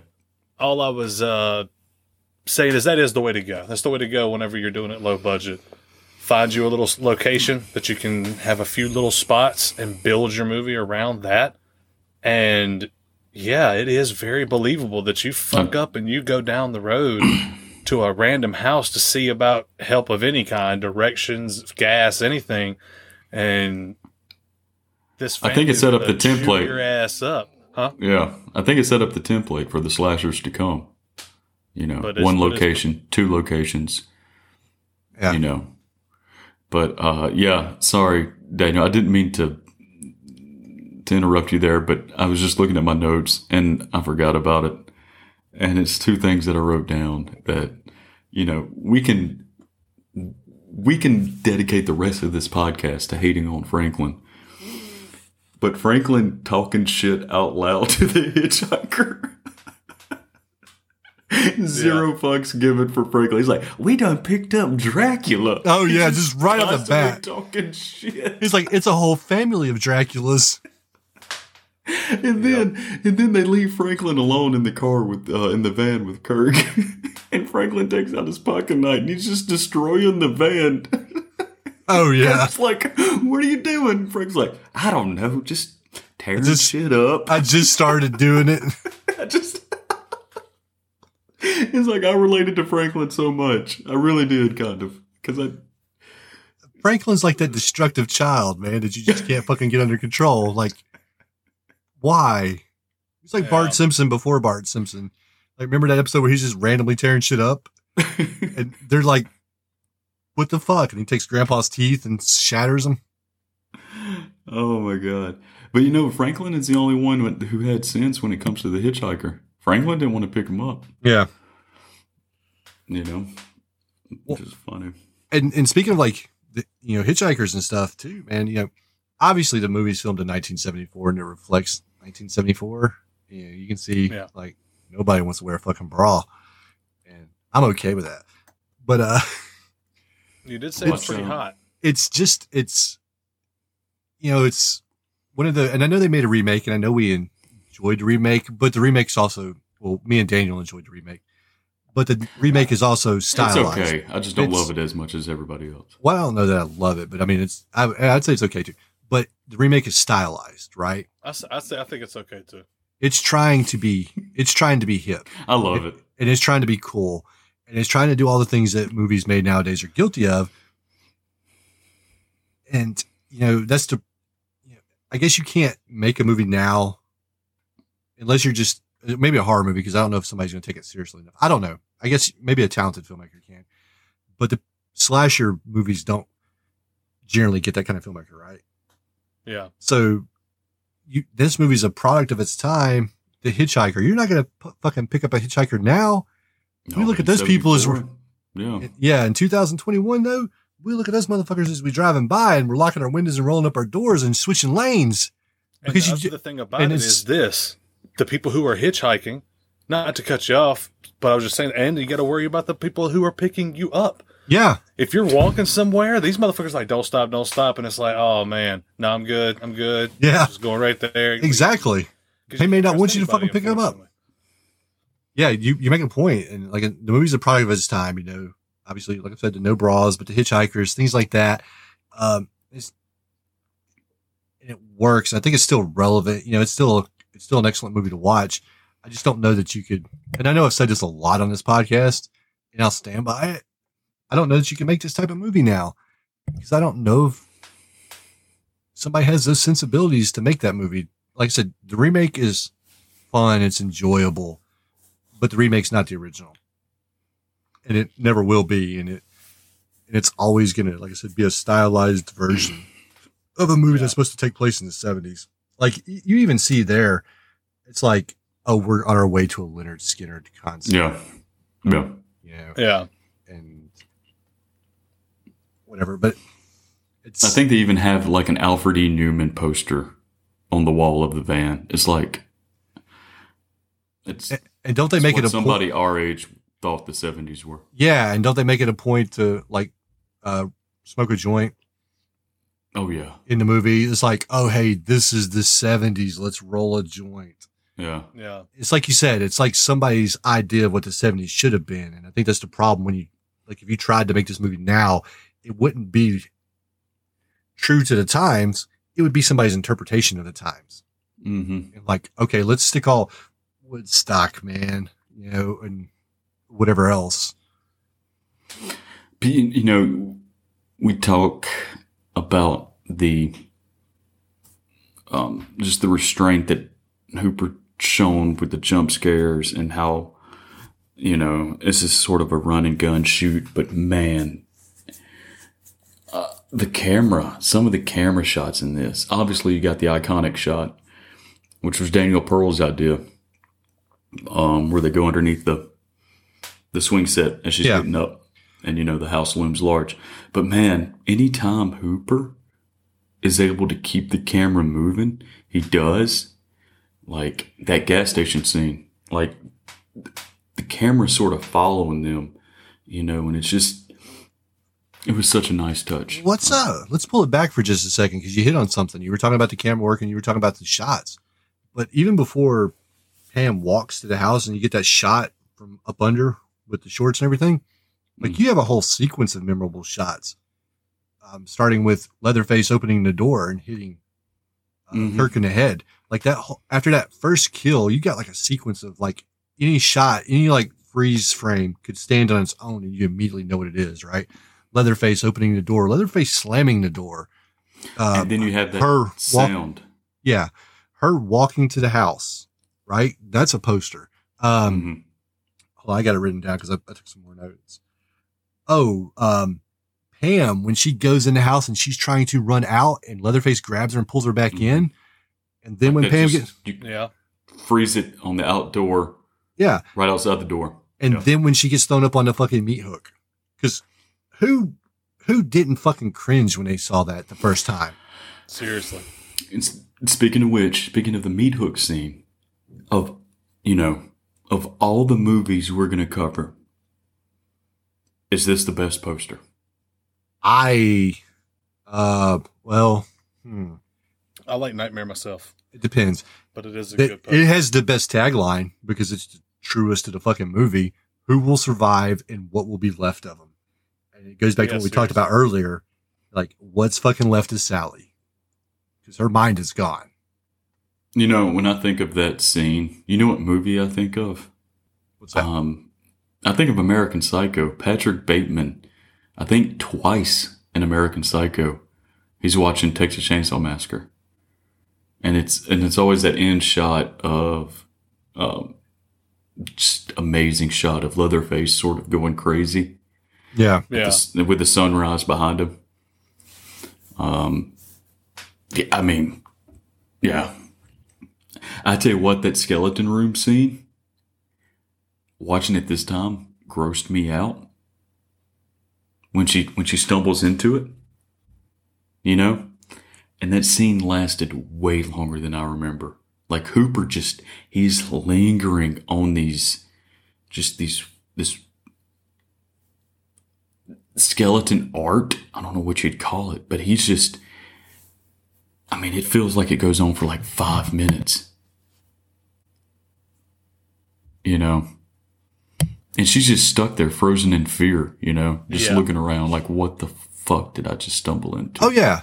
all I was uh, saying is that is the way to go. That's the way to go whenever you're doing it low budget. Find you a little location that you can have a few little spots and build your movie around that. And yeah, it is very believable that you fuck up and you go down the road to a random house to see about help of any kind, directions, gas, anything, and this. I think it set up the template. Your ass up, huh? Yeah, I think it set up the template for the slashers to come. You know, one location, two locations. Yeah. You know, but uh, yeah, sorry, Daniel. I didn't mean to to interrupt you there, but I was just looking at my notes and I forgot about it. And it's two things that I wrote down that you know we can we can dedicate the rest of this podcast to hating on Franklin. But Franklin talking shit out loud to the hitchhiker. Zero fucks given for Franklin. He's like, we done picked up Dracula. Oh, yeah, just right off the bat. Talking shit. He's like, it's a whole family of Draculas. And then and then they leave Franklin alone in the car with uh, in the van with Kirk. and Franklin takes out his pocket knife and he's just destroying the van. Oh yeah. It's like, what are you doing? Frank's like, I don't know, just tearing Just- shit up. I just started doing it. I just. It's like I related to Franklin so much. I really did, kind of, because I. Franklin's like that destructive child, man, that you just can't fucking get under control. Like, why? He's like Yeah. Bart Simpson before Bart Simpson. Like, remember that episode where he's just randomly tearing shit up? And they're like, what the fuck? And he takes Grandpa's teeth and shatters them. oh my god! But you know, Franklin is the only one who- who had sense when it comes to the hitchhiker. Franklin didn't want to pick him up. Yeah. You know, which is funny. And and speaking of like, the, you know, hitchhikers and stuff too, man, you know, obviously the movie's filmed in 1974 and it reflects 1974. You know, you can see Yeah. like nobody wants to wear a fucking bra. And I'm okay with that. But, uh, You did say it's pretty um, hot. it's just it's you know it's one of the and I know they made a remake and I know we enjoyed the remake, but the remake's also well me and Daniel enjoyed the remake, but the remake is also stylized. It's okay. I just don't It's- love it as much as everybody else. Well, I don't know that I love it, but I mean, it's I, I'd say it's okay too. But the remake is stylized, right? I, s- I say I think it's okay too. It's trying to be it's trying to be hip, I love it. and it's trying to be cool, and it's trying to do all the things that movies made nowadays are guilty of. And you know that's the, you know, I guess you can't make a movie now, unless you're just uh, maybe a horror movie because I don't know if somebody's going to take it seriously enough. I don't know. I guess maybe a talented filmmaker can, but the slasher movies don't generally get that kind of filmmaker, right? Yeah. So you this movie's a product of its time. The Hitchhiker. You're not going to p- fucking pick up a Hitchhiker now. We look at those people as- 74? Yeah. Yeah, in 2021 though, we look at those motherfuckers as we driving by and we're locking our windows and rolling up our doors and switching lanes. And Because you that's the thing about and it's- this: the people who are hitchhiking, not to cut you off, but I was just saying, and you got to worry about the people who are picking you up. Yeah, If you're walking somewhere, these motherfuckers like don't stop, don't stop, and it's like, oh man, no, I'm good, I'm good. Yeah. just going right there. exactly. They may can't want you to fucking pick them up. Yeah, you you make a point, and like the movie's a product of its time. You know, obviously, like I said, the no bras, but the hitchhikers, things like that. Um, it's, and it works. I think it's still relevant. You know, it's still it's still an excellent movie to watch. I just don't know that you could. And I know I've said this a lot on this podcast, and I'll stand by it. I don't know that you can make this type of movie now because I don't know if somebody has those sensibilities to make that movie. Like I said, the remake is fun, it's enjoyable, but the remake's not the original, and it never will be. And it and it's always gonna, like I said, be a stylized version of a movie Yeah. that's supposed to take place in the seventies. Like you even see there, it's like, oh, we're on our way to a Lynyrd Skynyrd concert. Yeah. Yeah. you know, Yeah, and whatever. But it's I think they even have like an Alfred E. Neuman poster on the wall of the van. It's like it's, and don't they make it a somebody point? our age thought the seventies were. Yeah, and don't they make it a point to like uh smoke a joint Oh yeah, in the movie? It's like, oh hey, this is the seventies. Let's roll a joint. yeah, yeah, It's like you said, it's like somebody's idea of what the seventies should have been. And I think that's the problem when you like if you tried to make this movie now, it wouldn't be true to the times. It would be somebody's interpretation of the times. hmm like, okay, let's stick all Woodstock, man, you know, and whatever else. You you know, we talk about the um, just the restraint that Hooper shown with the jump scares and how you know this is sort of a run and gun shoot, but man, uh, the camera, some of the camera shots in this. Obviously, you got the iconic shot, which was Daniel Pearl's idea, um, where they go underneath the the swing set as she's Yeah. getting up, and you know the house looms large. But man, anytime Hooper is able to keep the camera moving, he does. Like that gas station scene, like the camera sort of following them, you know, and it's just it was such a nice touch. What's up? Let's pull it back for just a second because you hit on something. You were talking about the camera work and you were talking about the shots. But even before Pam walks to the house and you get that shot from up under with the shorts and everything, like Mm. you have a whole sequence of memorable shots. Um, starting with Leatherface opening the door and hitting uh, Mhm. Kirk in the head. Like that, whole, after that first kill, you got like a sequence of like any shot, any like freeze frame could stand on its own and you immediately know what it is, right? Leatherface opening the door, Leatherface slamming the door. Uh, and then you have that her walk- sound. yeah, her walking to the house, right? That's a poster. Um, Mhm. hold on, I got it written down because I, I took some more notes. Oh, um, Pam, when she goes in the house and she's trying to run out and Leatherface grabs her and pulls her back Mhm. in. And then when Pam just- gets, you yeah. freeze it on the outdoor, yeah. right outside the door. And Yeah. then when she gets thrown up on the fucking meat hook. Cause who, who didn't fucking cringe when they saw that the first time? Seriously. And speaking of which, speaking of the meat hook scene, of you know, of all the movies we're gonna cover, is this the best poster? I, uh, well, hmm, I like Nightmare myself, it depends. but it is a It, good poster. it has the best tagline because it's the truest to the fucking movie. who will survive and what will be left of them. And it goes back to Yeah, what we talked about earlier. Like, what's fucking left is Sally because her mind is gone. You know, when I think of that scene, you know what movie I think of? What's that? Um, I think of American Psycho. Patrick Bateman. I think twice in American Psycho, he's watching Texas Chainsaw Massacre, and it's and it's always that end shot of, um, just amazing shot of Leatherface sort of going crazy yeah. with, Yeah. the, with the sunrise behind him. Um, yeah, I mean, yeah. I tell you what, that skeleton room scene, watching it this time, grossed me out. When she when she stumbles into it, you know, and that scene lasted way longer than I remember. Like Hooper just he's lingering on these, just these this skeleton art. I don't know what you'd call it, but he's just. I mean, it feels like it goes on for like five minutes. You know? And she's just stuck there, frozen in fear, you know? Just Yeah. looking around like, what the fuck did I just stumble into? Oh yeah.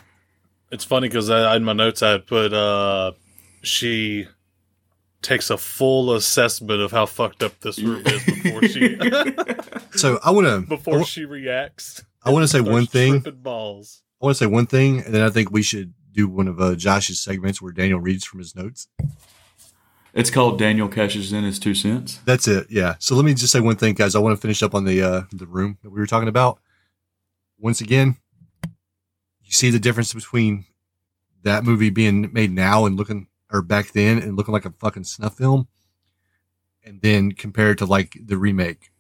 It's funny because I, in my notes I had put uh, she takes a full assessment of how fucked up this room is before she So I want to before she reacts. I want to say one thing. balls. I want to say one thing, and then I think we should do one of uh, Josh's segments where Daniel reads from his notes. It's called Daniel Cashes in His Two Cents. That's it. Yeah. So let me just say one thing, guys. I want to finish up on the uh, the room that we were talking about. Once again, you see the difference between that movie being made now and looking, or back then and looking like a fucking snuff film, and then compared to like the remake.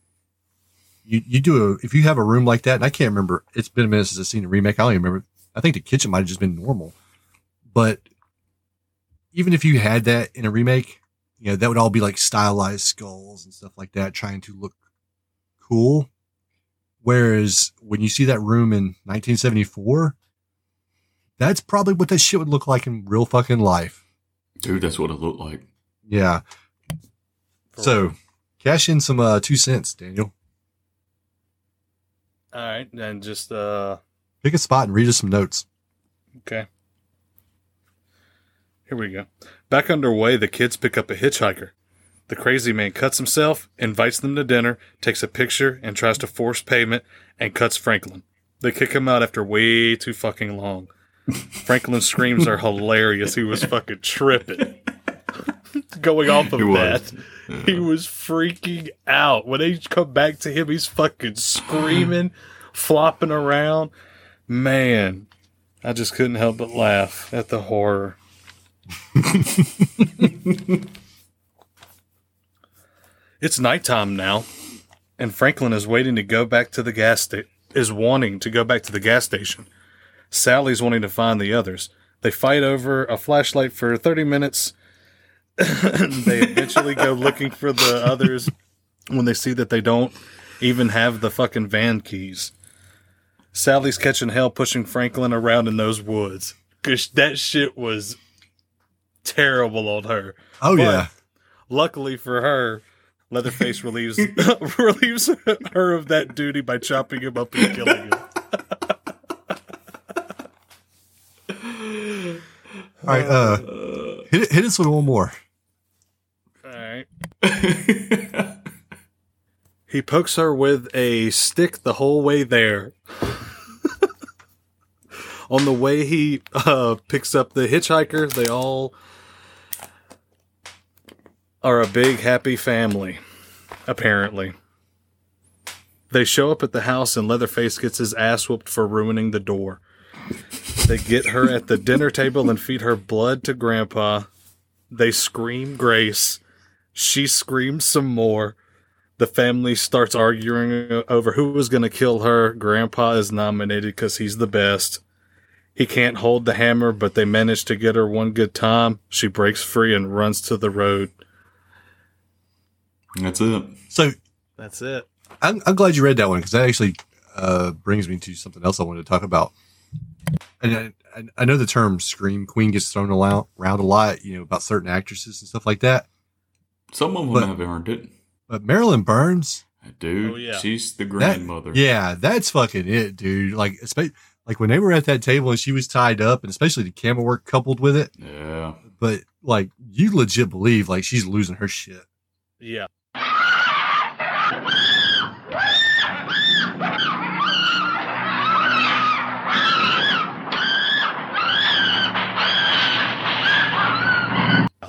You you do a if you have a room like that, and I can't remember. It's been a minute since I've seen the remake. I don't even remember. I think the kitchen might have just been normal, but even if you had that in a remake, you know, that would all be like stylized skulls and stuff like that, trying to look cool. Whereas when you see that room in 1974, that's probably what that shit would look like in real fucking life. Dude, that's what it looked like. Yeah. So cash in some uh, two cents, Daniel. All right, and just uh, Pick a spot and read us some notes. okay. Here we go. Back underway, the kids pick up a hitchhiker. The crazy man cuts himself, invites them to dinner, takes a picture, and tries to force payment and cuts Franklin. They kick him out after way too fucking long. Franklin's screams are hilarious. He was fucking tripping. Going off of He that, was. he was freaking out. When they come back to him, he's fucking screaming, flopping around. Man, I just couldn't help but laugh at the horror. it's nighttime now, and Franklin is waiting to go back to the gas sta- is wanting to go back to the gas station. Sally's wanting to find the others. They fight over a flashlight for 30 minutes. they eventually go looking for the others when they see that they don't even have the fucking van keys. Sally's catching hell pushing Franklin around in those woods. Cause that shit was terrible on her. Oh, But yeah. Luckily for her, Leatherface relieves relieves her of that duty by chopping him up and killing him. All right. Uh, hit, hit us with one more. All right. he pokes her with a stick the whole way there. On the way, he uh, picks up the hitchhiker. They all are a big, happy family, apparently. They show up at the house, and Leatherface gets his ass whooped for ruining the door. They get her at the dinner table and feed her blood to Grandpa. They scream Grace. She screams some more. The family starts arguing over who was going to kill her. Grandpa is nominated because he's the best. He can't hold the hammer, but they manage to get her one good time. She breaks free and runs to the road. That's it. So That's it. I'm, I'm glad you read that one because that actually uh, brings me to something else I wanted to talk about. And I, I, I know the term "scream queen" gets thrown around, around a lot, you know, about certain actresses and stuff like that. Some of them But- have earned it. But Marilyn Burns Dude, Oh, yeah. she's the That- grandmother. yeah, that's fucking it, dude. Like, espe- like when they were at that table and she was tied up, and especially the camera work coupled with it. Yeah. But like, you legit believe like she's losing her shit. Yeah.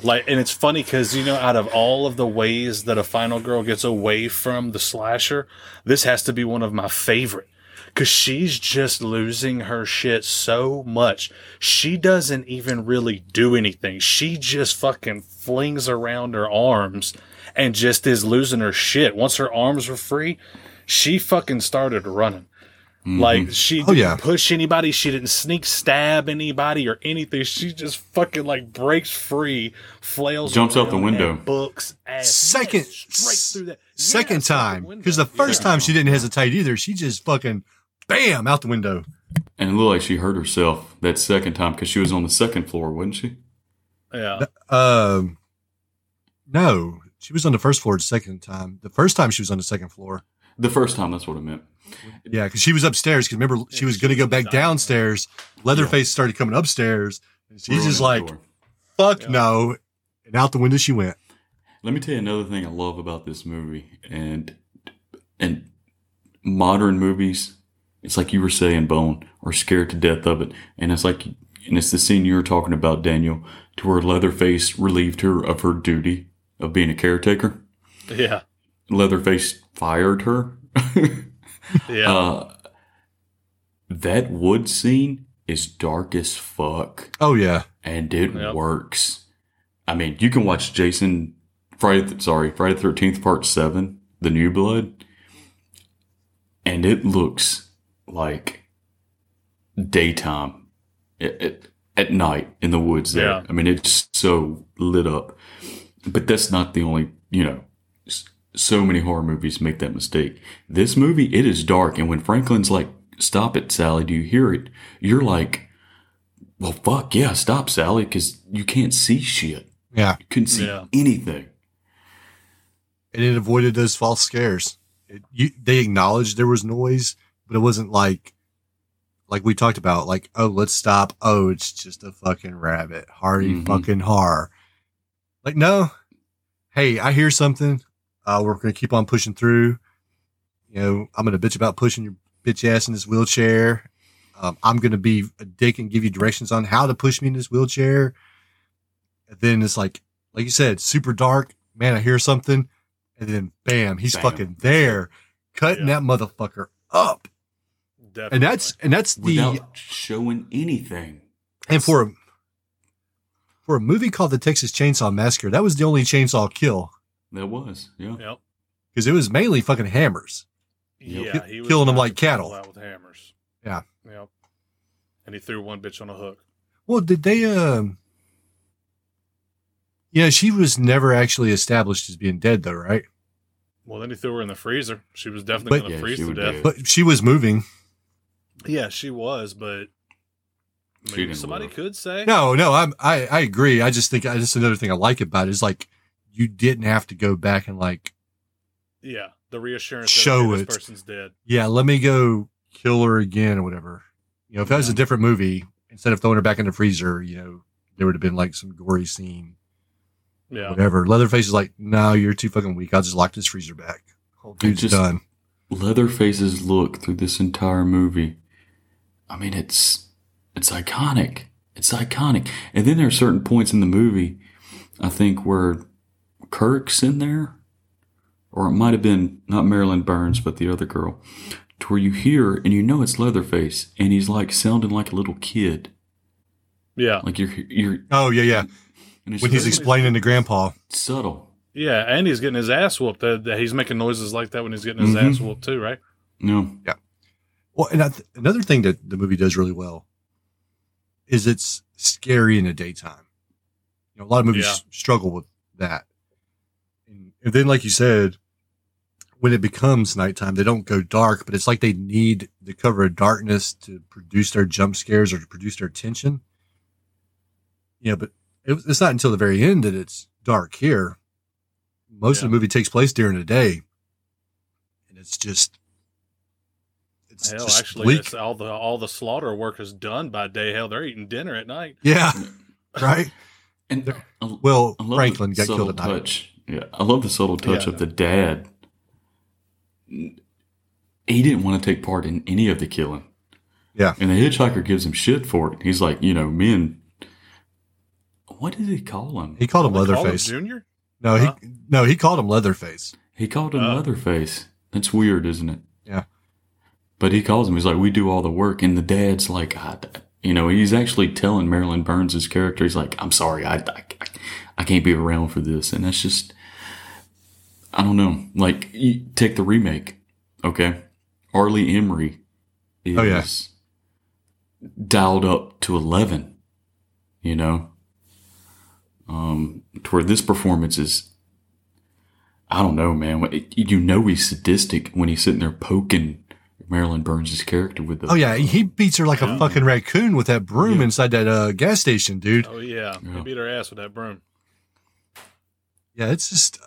Like, and it's funny because you know, out of all of the ways that a final girl gets away from the slasher, this has to be one of my favorite because she's just losing her shit so much. She doesn't even really do anything. She just fucking flings around her arms and just is losing her shit. Once her arms were free, she fucking started running. Like she Oh, didn't yeah. push anybody, she didn't sneak stab anybody or anything. She just fucking like breaks free, flails, Jumps out the window. and books ass Second, Yes, straight through that second Yes, time, because the first Yeah. time she didn't hesitate either. She just fucking bam out the window. And it looked like she hurt herself that second time because she was on the second floor, wasn't she? yeah, Um, no, she was on the first floor the second time. The first time she was on the second floor. The first time, that's what I meant. Yeah, because she was upstairs. Because remember, she was going to go back downstairs. Leatherface started coming upstairs. She's Ruining just like, fuck Yeah. no. And out the window she went. Let me tell you another thing I love about this movie, and and modern movies. It's like you were saying, Bone, are scared to death of it, and it's like, and it's the scene you were talking about, Daniel, to where Leatherface relieved her of her duty of being a caretaker. yeah, Leatherface fired her. yeah. uh, that wood scene is dark as fuck. Oh, yeah. and it Yep. works. I mean, you can watch Jason Friday. th- Sorry, Friday Thirteenth Part Seven, The New Blood, and it looks like daytime at, at, at night in the woods. There, Yeah. I mean, it's so lit up. But that's not the only. You know, s- so many horror movies make that mistake. This movie, it is dark, and when Franklin's like, "Stop it, Sally," do you hear it? You're like. Well, fuck yeah, stop, Sally, because you can't see shit. Yeah. You couldn't see Yeah. anything. And it avoided those false scares. It, you, they acknowledged there was noise, but it wasn't like, like we talked about, like, oh, let's stop. Oh, it's just a fucking rabbit. Hardy Mhm. fucking har. Like, no. Hey, I hear something. Uh, we're going to keep on pushing through. You know, I'm going to bitch about pushing your bitch ass in this wheelchair. Um, I'm going to be a dick and give you directions on how to push me in this wheelchair. And then it's like, like you said, super dark. Man, I hear something. And then bam, he's Bam. fucking there, cutting Yeah. that motherfucker up. Definitely. And that's, and that's the, Without showing anything. and for, a- for a movie called The Texas Chainsaw Massacre, that was the only chainsaw kill That was, yeah. yep. because it was mainly fucking hammers. Yeah, Ki- he was killing them like cattle. Out with hammers. Yeah. Yep. And he threw one bitch on a hook. Well, did they, um, yeah, she was never actually established as being dead though, right? Well, then he threw her in the freezer. She was definitely going to Yeah, freeze to death. be. But she was moving. Yeah, she was, but She maybe somebody live. could say. No, no, I'm, I, I agree. I just think, I just another thing I like about it is like, you didn't have to go back and like, Yeah, the reassurance Show that hey, it. this person's dead. yeah, let me go kill her again or whatever. You know, if that was a different movie, instead of throwing her back in the freezer, you know, there would have been like some gory scene, Yeah. whatever. Leatherface is like, no, you're too fucking weak. I'll just lock this freezer back. Whole dude's just- done. Leatherface's look through this entire movie. I mean, it's it's iconic. It's iconic. And then there are certain points in the movie, I think, where Kirk's in there, or it might have been not Marilyn Burns, but the other girl, to where you hear and you know it's Leatherface, and he's like sounding like a little kid, Yeah. like you're you're. Oh yeah, yeah. And When he's explaining to Grandpa. subtle. Yeah, and he's getting his ass whooped. That that he's making noises like that when he's getting his Mhm. ass whooped too, right? No, Yeah. Well, and I th- another thing that the movie does really well is it's scary in the daytime. You know, a lot of movies Yeah. struggle with that. And, and then, like you said, when it becomes nighttime, they don't go dark, but it's like they need the cover of darkness to produce their jump scares or to produce their tension. You know, but it, it's not until the very end that it's dark here. Most of the movie takes place during the day. And it's just it's Hell, just actually, bleak. it's all the all the slaughter work is done by day. Hell, they're eating dinner at night. Yeah, right. And I, Well, Franklin the got killed at night. touch. Yeah, I love the subtle touch Yeah. of the dad. He didn't want to take part in any of the killing. Yeah. And the hitchhiker gives him shit for it. He's like, you know, men. What did he call him? He called him They call him Leatherface. Junior. No, Huh? he no, he called him Leatherface. He called him Oh. Leatherface. That's weird, isn't it? Yeah. But he calls him. He's like, we do all the work, and the dad's like, I, you know, he's actually telling Marilyn Burns' his character, he's like, I'm sorry, I, I, I can't be around for this, and that's just, I don't know. Like, you take the remake, okay? R. Lee Ermey is Oh, yeah. dialed up to eleven. You know, um, to where this performance is I don't know, man. What- You know he's sadistic when he's sitting there poking Marilyn Burns' character with the. Oh yeah, he beats her like a fucking raccoon with that broom inside that uh, gas station, dude. Oh yeah, Yeah. they beat her ass with that broom. Yeah, it's just and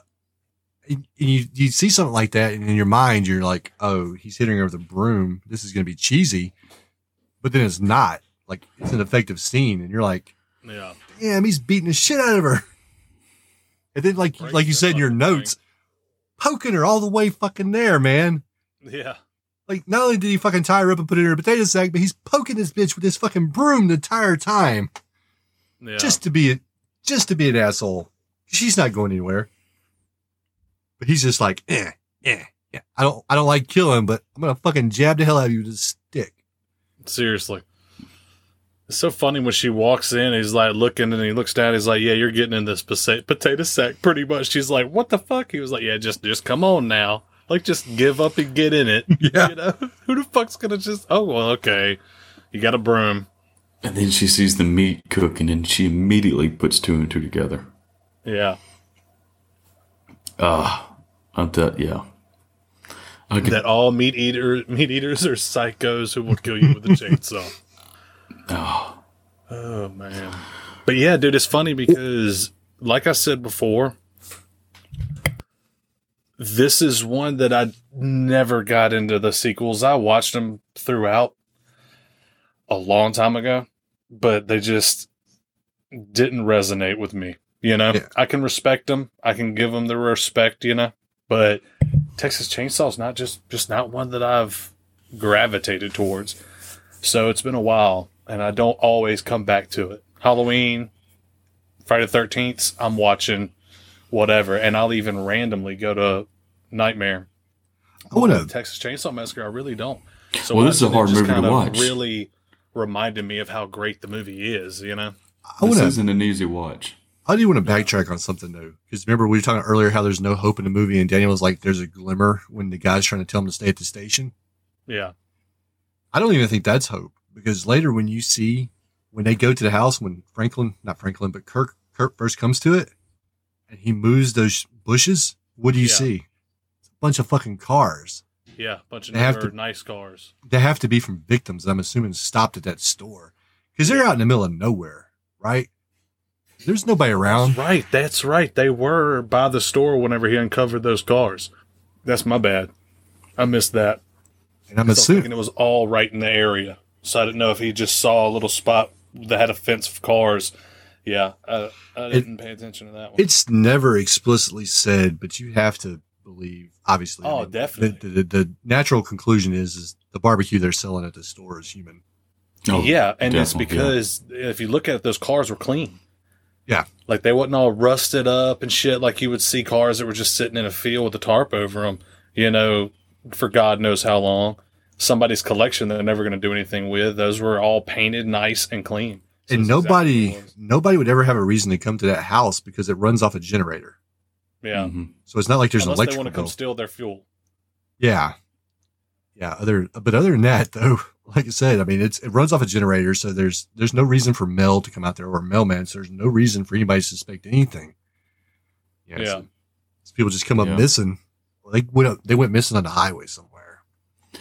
you you see something like that, and in your mind you're like, oh, he's hitting her with a broom. This is gonna be cheesy, but then it's not. Like it's an effective scene, and you're like, Yeah, damn, he's beating the shit out of her. And then like Breaks like you said in your notes, poking her all the way fucking there, man. yeah, Like not only did he fucking tie her up and put her in a potato sack, but he's poking this bitch with his fucking broom the entire time. yeah. just to be a, just to be an asshole. She's not going anywhere. But he's just like, eh, eh, yeah. I don't, I don't like killing, but I'm gonna fucking jab the hell out of you with a stick. Seriously. It's so funny when she walks in, he's like looking and he looks down, he's like, Yeah, you're getting in this potato sack pretty much. She's like, What the fuck? He was like, Yeah, just just come on now. Like just give up and get in it. Yeah. You know? Who the fuck's gonna just oh well, okay. You got a broom. And then she sees the meat cooking, and she immediately puts two and two together. Yeah. Ah, I'm that. Yeah. I That all meat eater meat eaters are psychos who will kill you with a chainsaw. oh, Oh man. But yeah, dude, it's funny because like I said before, this is one that I never got into the sequels. I watched them throughout a long time ago, but they just didn't resonate with me. You know, Yeah. I can respect them. I can give them the respect, you know, but Texas Chainsaw is not just, just not one that I've gravitated towards. So it's been a while and I don't always come back to it. Halloween, Friday the 13th, I'm watching whatever. And I'll even randomly go to Nightmare. I wanna, Texas Chainsaw Massacre, I really don't. So Well, this is a hard movie to watch. Really reminded me of how great the movie is, you know? I this isn't an easy watch. I do want to backtrack on something though, because remember we were talking earlier how there's no hope in the movie, and Daniel was like, "There's a glimmer" when the guy's trying to tell him to stay at the station. Yeah. I don't even think that's hope because later when you see when they go to the house when Franklin, not Franklin, but Kirk, Kirk first comes to it, and he moves those bushes. What do you Yeah. see? It's a bunch of fucking cars. Yeah. Bunch of They have to- nice cars. They have to be from victims. I'm assuming stopped at that store because they're out in the middle of nowhere, right? There's nobody around. That's right. That's right. They were by the store whenever he uncovered those cars. That's my bad. I missed that. And I'm I was thinking assuming it was all right in the area. So I didn't know if he just saw a little spot that had a fence of cars. Yeah, I, I didn't pay attention to that one. it's never explicitly said, but you have to believe, obviously. Oh, the- definitely. The, the, the natural conclusion is, is the barbecue they're selling at the store is human. Oh, yeah, and it's definitely, because if you look at it, those cars were clean. Yeah. Like they wasn't all rusted up and shit. Like you would see cars that were just sitting in a field with a tarp over them, you know, for God knows how long. Somebody's collection that they're never going to do anything with. Those were all painted nice and clean. So and it's exactly nobody, what it was. nobody would ever have a reason to come to that house because it runs off a generator. Yeah. Mhm. So it's not like there's Unless an they want to come steal their fuel. Yeah. Yeah. Other, but other than that, though, like I said, I mean, it's, it runs off a generator. So there's, there's no reason for Mel to come out there or a mailman. So there's no reason for anybody to suspect anything. Yeah. Yeah. so- so people just come up Yeah. missing. They went up, they went missing on the highway somewhere.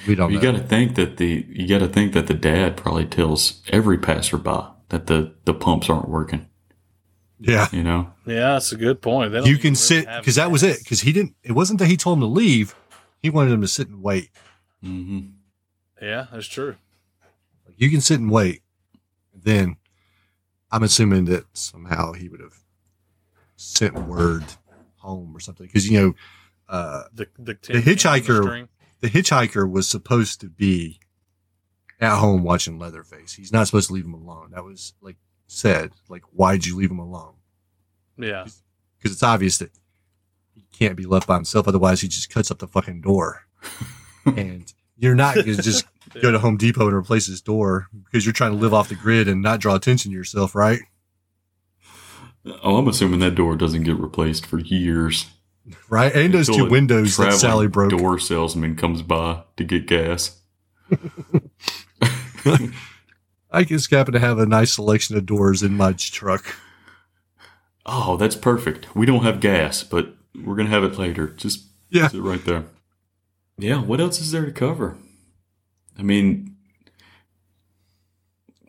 We don't You got to think that the you got to think that the dad probably tells every passerby that the the pumps aren't working. yeah. You know, Yeah, that's a good point. You can really sit because that was it. Because he didn't, it wasn't that he told him to leave. He wanted him to sit and wait. hmm Yeah, that's true. You can sit and wait. Then I'm assuming that somehow he would have sent word home or something. Because, you know, uh, The the, The hitchhiker- the hitchhiker was supposed to be at home watching Leatherface. He's not supposed to leave him alone. That was like said. Like, why'd you leave him alone? Yeah, Because it's obvious that he can't be left by himself. Otherwise, he just cuts up the fucking door. and you're not going to just go to Home Depot and replace his door because you're trying to live off the grid and not draw attention to yourself, right? Oh, I'm assuming that door doesn't get replaced for years. Right? And those two windows that Sally broke. Door salesman comes by to get gas. I just happen to have a nice selection of doors in my truck. Oh, that's perfect. We don't have gas, but we're gonna have it later. Just Yeah. sit right there. Yeah. What else is there to cover? I mean,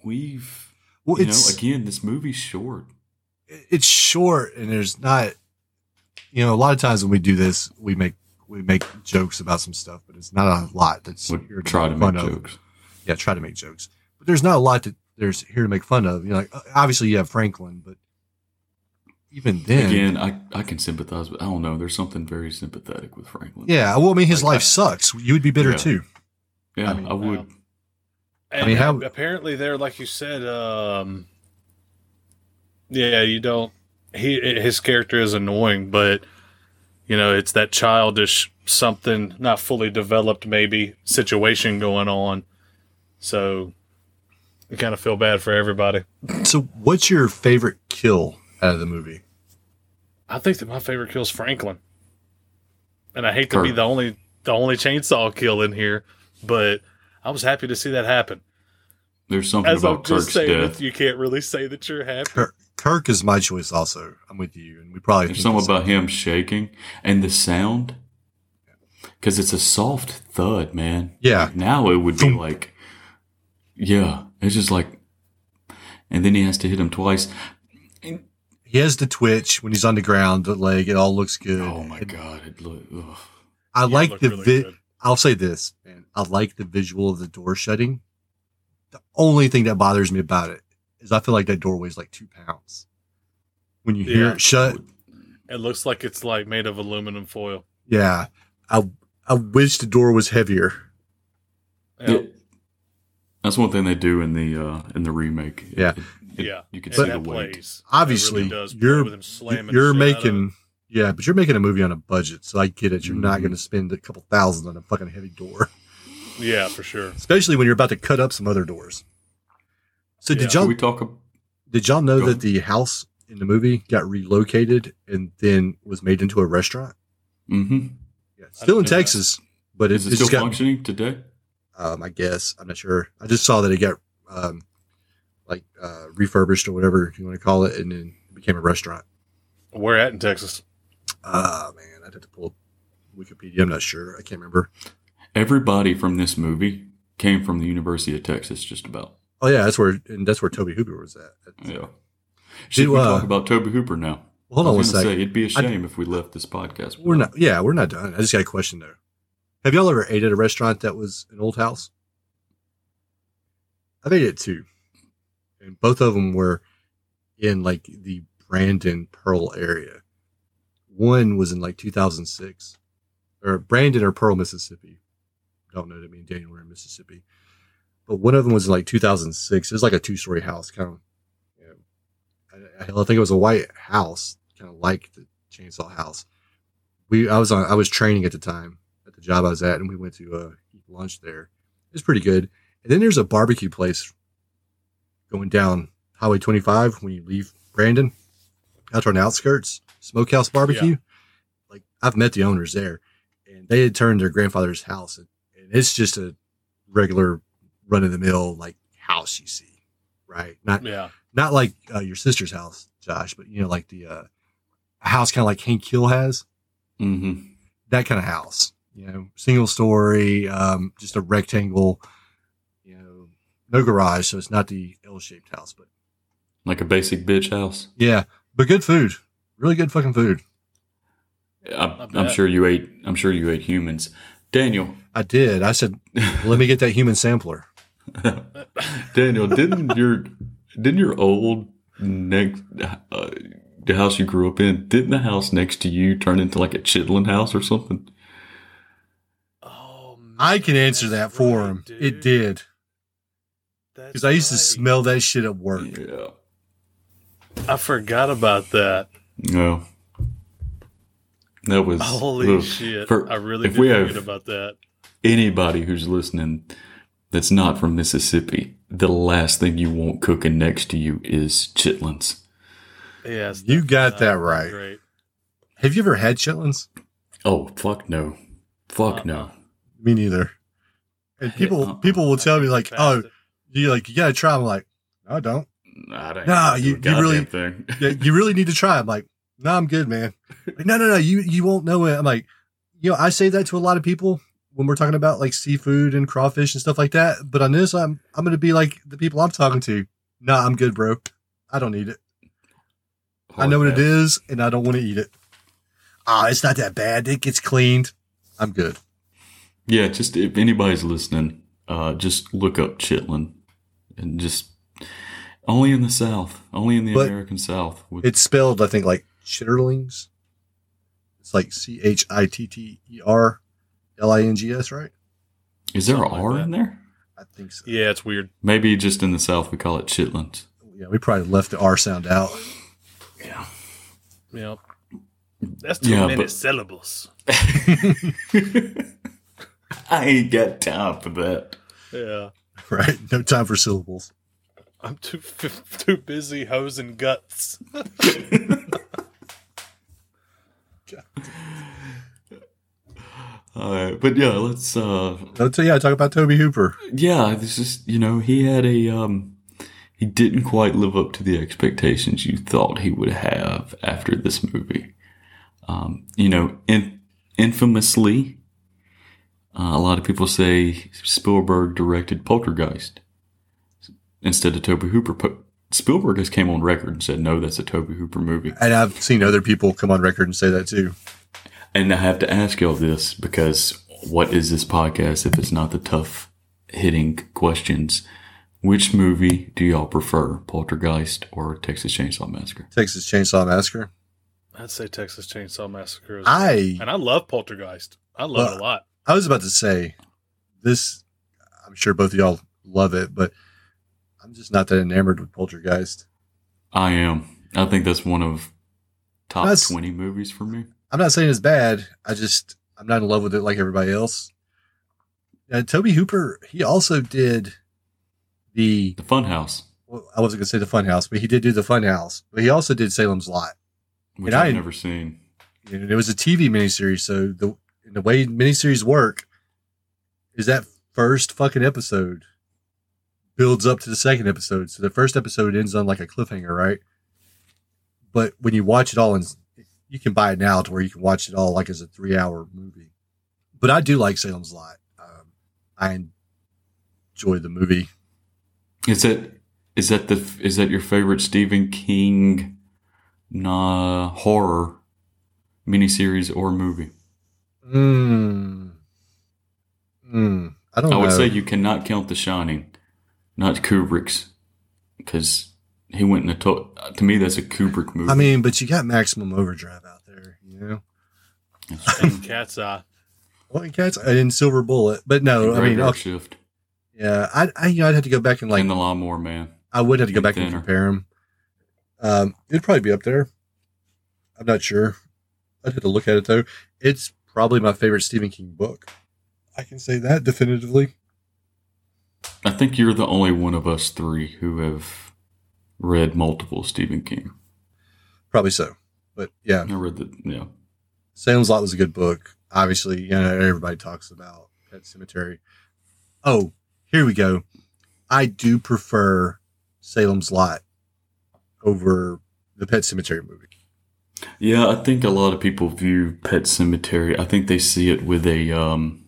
we've Well, you know again this movie's short. it's short and there's not you know a lot of times when we do this we make we make jokes about some stuff but it's not a lot that's We here try to make of. jokes. yeah try to make jokes but there's not a lot that there's here to make fun of you know like uh, obviously you have franklin but even then Again, I, I can sympathize, but I don't know. There's something very sympathetic with Franklin. yeah well i mean his Like, life I- sucks you would be bitter Yeah. too yeah, I I, mean, would. And mean, how- apparently there, like you said, um, yeah, you don't. He his character is annoying, but you know it's that childish something not fully developed maybe situation going on. So you kind of feel bad for everybody. so what's your favorite kill out of the movie I think that my favorite kill is Franklin, and I hate to be the only the only chainsaw kill in here, but I was happy to see that happen. There's something As I'm about just Kirk's saying, death. that you can't really say that you're happy. kirk, kirk is my choice also i'm with you and we probably There's something about him shaking and the sound, because it's a soft thud, man. Yeah. Like, now it would be like, yeah, it's just like, and then he has to hit him twice. he has the twitch when he's on the ground the leg it all looks good Oh my And god! It look, ugh. i Yeah, like looked the really vi- I'll say this, man. I like the visual of the door shutting. The only thing that bothers me about it is I feel like that door weighs like two pounds. When you hear Yeah. it shut, It looks like it's like made of aluminum foil. yeah. I I wish the door was heavier. Yeah. Yeah. That's one thing they do in the uh in the remake. Yeah. It- it- yeah. you can And see the weight. plays. Obviously, it really does you're- with him You're shit out of making yeah, but you're making a movie on a budget, so I get it. You're not Mhm. going to spend a couple thousand on a fucking heavy door, it. Yeah, for sure. especially when you're about to cut up some other doors. So Yeah. did y'all we talk? ab- did y'all know Go that ahead. the house in the movie got relocated and then was made into a restaurant? Mhm. Yeah, still in didn't that. Texas, but it, Is it it's still got. functioning today? Um, I guess I'm not sure. I just saw that it got um, like uh, refurbished or whatever you want to call it, and then it became a restaurant. Where at in Texas? Ah, man, I'd have to pull up Wikipedia. I'm not sure. I can't remember. Everybody from this movie came from the University of Texas, just about. Oh yeah, that's where and that's where Tobe Hooper was at. Yeah. Should we uh, talk about Tobe Hooper now? Hold on one was gonna. Say, it'd be a shame if we left this podcast. We're not. Yeah, we're not done. I just got a question though. Have y'all ever ate at a restaurant that was an old house? I've ate at two, and both of them were in like the Brandon Pearl area. One was in like 2006, or Brandon or Pearl, Mississippi. Don't know that me and Daniel were in Mississippi, but one of them was in like 2006. It was like a two story house, kind of. You know, I, I think it was a white house, kind of like the Chainsaw House we I was on I was training at the time at the job I was at, and we went to uh, eat lunch there. It was pretty good. And then there's a barbecue place going down Highway 25 when you leave Brandon, out on the outskirts, Smokehouse Barbecue. Like I've met the owners there, and they had turned their grandfather's house, and, and it's just a regular run of the mill like house you see, right? Not Yeah. not like uh, your sister's house, Josh, but you know like the uh, house kind of like Hank Hill has Mhm. that kind of house, you know, single story, um, just a rectangle, you know, no garage. So it's not the L shaped house, but Like a basic bitch house. yeah, but good food, really good fucking food. I'm, I I'm sure you ate. I'm sure you ate humans. Daniel, I did. I said, let me get that human sampler. Daniel, didn't your didn't your old next uh, the house you grew up in didn't the house next to you turn into like a chitlin house or something? Oh, man, I can answer that for right, him. dude. It did. Because I used to smell that shit at work. Yeah. I forgot about that. No. That was Holy ugh. shit! For- I really if did we forget have- about that. anybody who's listening that's not from Mississippi, the last thing you want cooking next to you is chitlins. Yes, You got that right. Great. Have you ever had chitlins? Oh fuck no, fuck Uh-uh. no. Me neither. And people Uh-uh. people will tell me like, oh, you like you gotta try. I'm like, no, I don't. Nah, that ain't Nah, gonna do you- a you really- thing. Yeah, you really need to try. I'm like, no, I'm good, man. Like, no, no, no, you you won't know it. I'm like, you know, I say that to a lot of people when we're talking about like seafood and crawfish and stuff like that. But on this, I'm I'm gonna be like the people I'm talking to. Nah, I'm good, bro. I don't need it. I know what it is, and I don't want to eat it. Ah, it's not that bad. It gets cleaned. I'm good. Yeah, just if anybody's listening, uh, just look up chitlin and just only in the South, only in the But American South. It's spelled, I think, like chitterlings. It's like C H I T T E R L I N G S, right? is there a something like R that. in there? I think so. Yeah, it's weird. Maybe just in the South we call it chitlins. Yeah, we probably left the R sound out. Yeah. Yep. That's too Yeah, many but- syllables. I ain't got time for that. Yeah. Right? No time for syllables. I'm too too busy hosing guts. All right, but yeah, let's. uh No, t- yeah, talk about Tobe Hooper. Yeah, this is you know he had a um he didn't quite live up to the expectations you thought he would have after this movie. Um, you know, in, infamously, uh, a lot of people say Spielberg directed Poltergeist instead of Tobe Hooper. Spielberg has came on record and said, "No, that's a Tobe Hooper movie." And I've seen other people come on record and say that too. And I have to ask y'all this because what is this podcast if it's not the tough hitting questions? Which movie do y'all prefer, Poltergeist or Texas Chainsaw Massacre? Texas Chainsaw Massacre. I'd say Texas Chainsaw Massacre. Well. I and I love Poltergeist. I love it a lot. I was about to say this. I'm sure both of y'all love it, but I'm just not that enamored with Poltergeist. I am. I think that's one of top That's- 20 movies for me. I'm not saying it's bad. I just I'm not in love with it like everybody else. Tobe Hooper, he also did the. The Funhouse, Well, I wasn't gonna say the Funhouse, but he did do the Funhouse. But he also did Salem's Lot. which And I've I- never seen. And it was a TV miniseries. So the the way miniseries work is that first fucking episode builds up to the second episode. So the first episode ends on like a cliffhanger, right? But when you watch it all, and you can buy it now to where you can watch it all like as a three hour movie. But I do like Salem's Lot. Um, I enjoy the movie. Is that is that the is that your favorite Stephen King nah, horror miniseries or movie? Mm. Mm. I don't I would know. say you cannot count The Shining, not Kubrick's, because he went in the to-, to me that's a Kubrick movie. I mean, but you got Maximum Overdrive out there, you know. And Cat's Eye. Well, and cats and Silver Bullet, but no, I mean, Graveyard okay, Shift yeah, I, I, you know, I'd have to go back and like, and The Lawnmower Man. I would have to go Big back and Thinner. compare them. Um, it'd probably be up there. I'm not sure. I'd have to look at it though. It's probably my favorite Stephen King book. I can say that definitively. I think you're the only one of us three who have read multiple Stephen King. Probably so, but yeah, I read the yeah. Salem's Lot was a good book. Obviously, you know, everybody talks about Pet Sematary. Oh, here we go. I do prefer Salem's Lot over the Pet Sematary movie. Yeah, I think a lot of people view Pet Sematary. I think they see it with a um,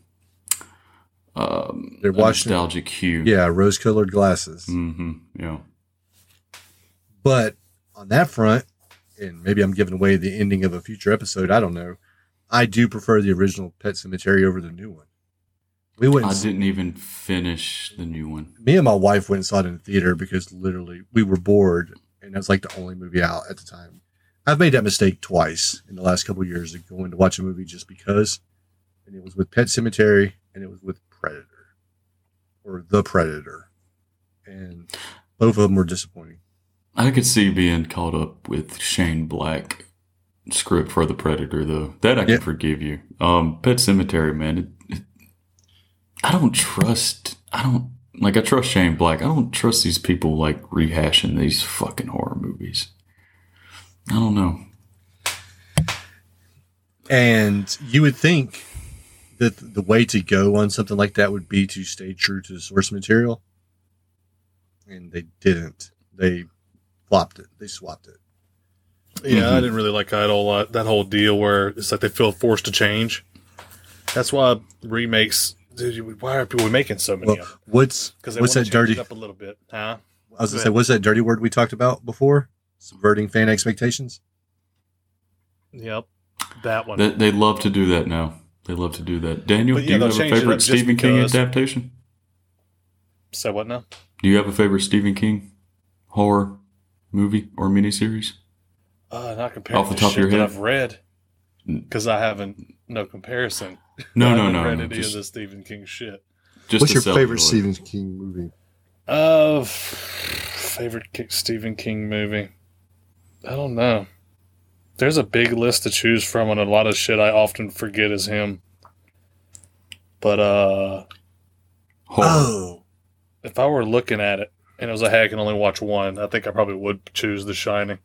um They're watching- nostalgic hue. Yeah, rose colored glasses. hmm Yeah. But on that front, and maybe I'm giving away the ending of a future episode, I don't know. I do prefer the original Pet Sematary over the new one. We went. I didn't even finish the new one. me and my wife went and saw it in the theater because literally we were bored, and that was like the only movie out at the time. I've made that mistake twice in the last couple of years of going to watch a movie just because, and it was with Pet Sematary and it was with Predator, or The Predator, and both of them were disappointing. I could see being caught up with Shane Black script for the Predator though. That I can Yeah. forgive you. Um, Pet Sematary, man. It, it, I don't trust. I don't like. I trust Shane Black. I don't trust these people like rehashing these fucking horror movies. I don't know. And you would think that the way to go on something like that would be to stay true to the source material, and they didn't. They flopped it. They swapped it. Yeah, Mhm. I didn't really like that whole uh, that whole deal where it's like they feel forced to change. That's why remakes. Dude, why are people making so many Well, of them? what's Because what's that dirty? up a little bit, huh? I was gonna Go say, what's that dirty word we talked about before? Subverting fan expectations. Yep, that one. They, they love to do that now. They love to do that. Daniel, But yeah, do you have a change it up favorite Stephen King adaptation? so what now? Do you have a favorite Stephen King horror movie or miniseries? Uh, not comparing Off the to top of your head? I've read because I haven't no comparison. No, no, no. Read no any just, of the Stephen King shit. just What's your favorite it. Stephen King movie? Uh, favorite Stephen King movie? I don't know. There's a big list to choose from, and a lot of shit I often forget is him. But uh, Oh, if I were looking at it and it was like, hey, I can only watch one, I think I probably would choose The Shining.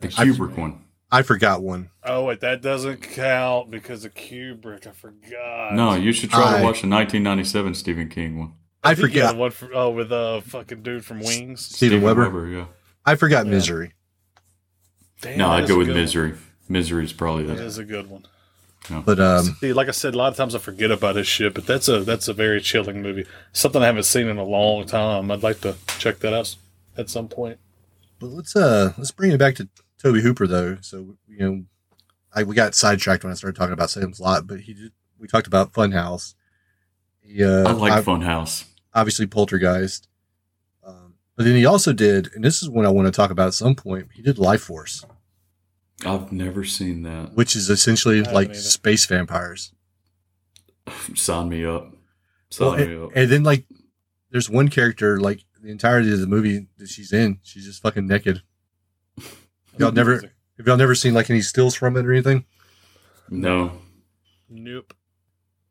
the Kubrick one. I forgot one. Oh wait, that doesn't count because of Kubrick. I forgot. No, you should try I- to watch the 1997 Stephen King one. I think yeah, forgot. the one for, oh with uh fucking dude from Wings. Steven Weber. yeah. I forgot Yeah. Misery. Damn, No, I'd go with good one. Misery. Misery is probably That that. is a good one. But um, See, like I said, a lot of times I forget about his shit, but that's a that's a very chilling movie. Something I haven't seen in a long time. I'd like to check that out at some point. but let's uh let's bring it back to Tobe Hooper though. So you know, I we got sidetracked when I started talking about Salem's Lot, but he did. We talked about Funhouse. He, uh, I like ob- Funhouse. obviously Poltergeist. Um, but then he also did, and this is one I want to talk about at some point. He did Lifeforce, I've never seen that. which is essentially like either. space vampires. Sign me up. Sign Well, me up. and, and then like, there's one character like the entirety of the movie that she's in. She's just fucking naked. Y'all never have y'all never seen like any stills from it or anything? No. Nope.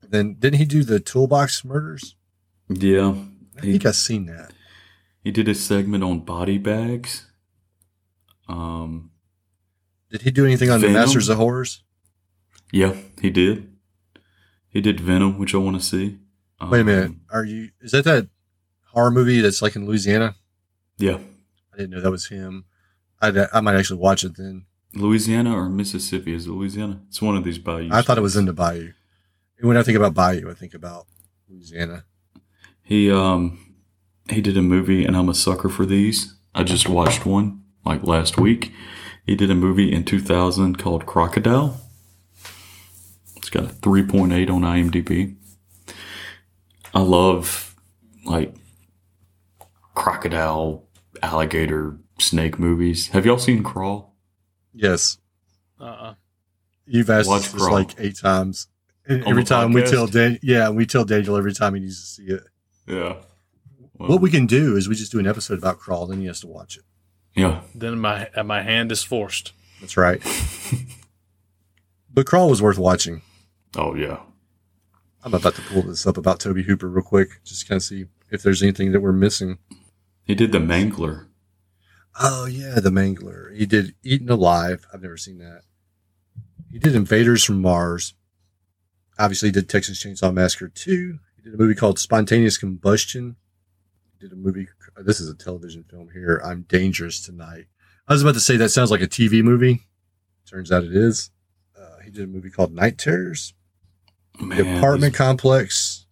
Then didn't he do the Toolbox Murders? Yeah. I He, think I've seen that. he did a segment on body bags. Um. Did he do anything on Venom? the Masters of Horrors? Yeah, he did. He did Venom, which I want to see. Wait a minute. Um, Are you? Is that that horror movie that's like in Louisiana? Yeah, I didn't know that was him. I I might actually watch it then. Louisiana or Mississippi? Is it Louisiana? It's one of these bayous. I thought it was in the Bayou. When I think about Bayou, I think about Louisiana. He um he did a movie, and I'm a sucker for these. I just watched one like last week. He did a movie in 2000 called Crocodile. It's got a 3.8 on IMDb. I love like crocodile, alligator, snake movies. Have y'all seen Crawl? Yes, Uh. uh you've asked Watch us this Crawl. like eight times. And every the time we tell Dan, yeah, we tell Daniel every time he needs to see it. Yeah. what we can do is we just do an episode about Crawl, then he has to watch it. Yeah. Then my uh, my hand is forced. That's right. but Crawl was worth watching. Oh yeah. I'm about to pull this up about Tobe Hooper real quick, just to kind of see if there's anything that we're missing. He did the Mangler. Oh yeah, the Mangler. He did Eaten Alive. I've never seen that. He did Invaders from Mars. Obviously, he did Texas Chainsaw Massacre 2. He did a movie called Spontaneous Combustion. He did a movie. This is a television film here. I'm Dangerous Tonight. I was about to say that sounds like a TV movie. Turns out it is. Uh, he did a movie called Night Terrors. Man, the Apartment Complex.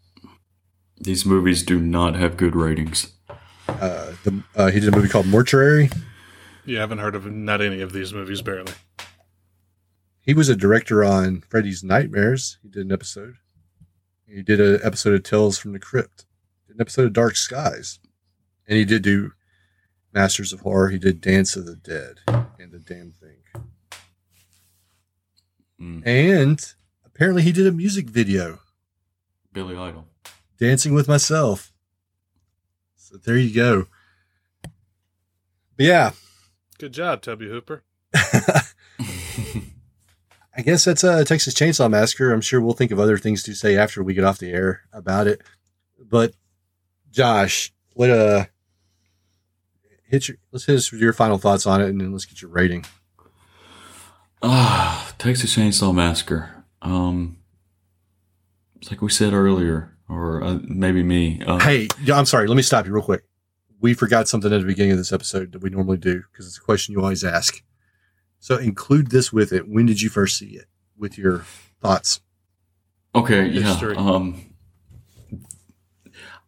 These, these movies do not have good ratings. Uh, the, uh, he did a movie called Mortuary. You haven't heard of not any of these movies, barely. He was a director on Freddy's Nightmares. He did an episode. He did an episode of Tales from the Crypt, an episode of Dark Skies, and he did do Masters of Horror. He did Dance of the Dead and The Damn Thing, Mm. and apparently he did a music video, Billy Idol. Dancing with Myself. So there you go. But yeah, Good job, Tubby Hooper. I guess that's a Texas Chainsaw Massacre. I'm sure we'll think of other things to say after we get off the air about it. But Josh, what uh hit your let's hit us with your final thoughts on it and then let's get your rating. Ah, Texas Chainsaw Massacre. Um, it's like we said earlier, or uh, maybe me. Uh, Hey, I'm sorry, let me stop you real quick. We forgot something at the beginning of this episode that we normally do because it's a question you always ask. So include this with it. When did you first see it? With your thoughts. Okay, History. yeah. Um,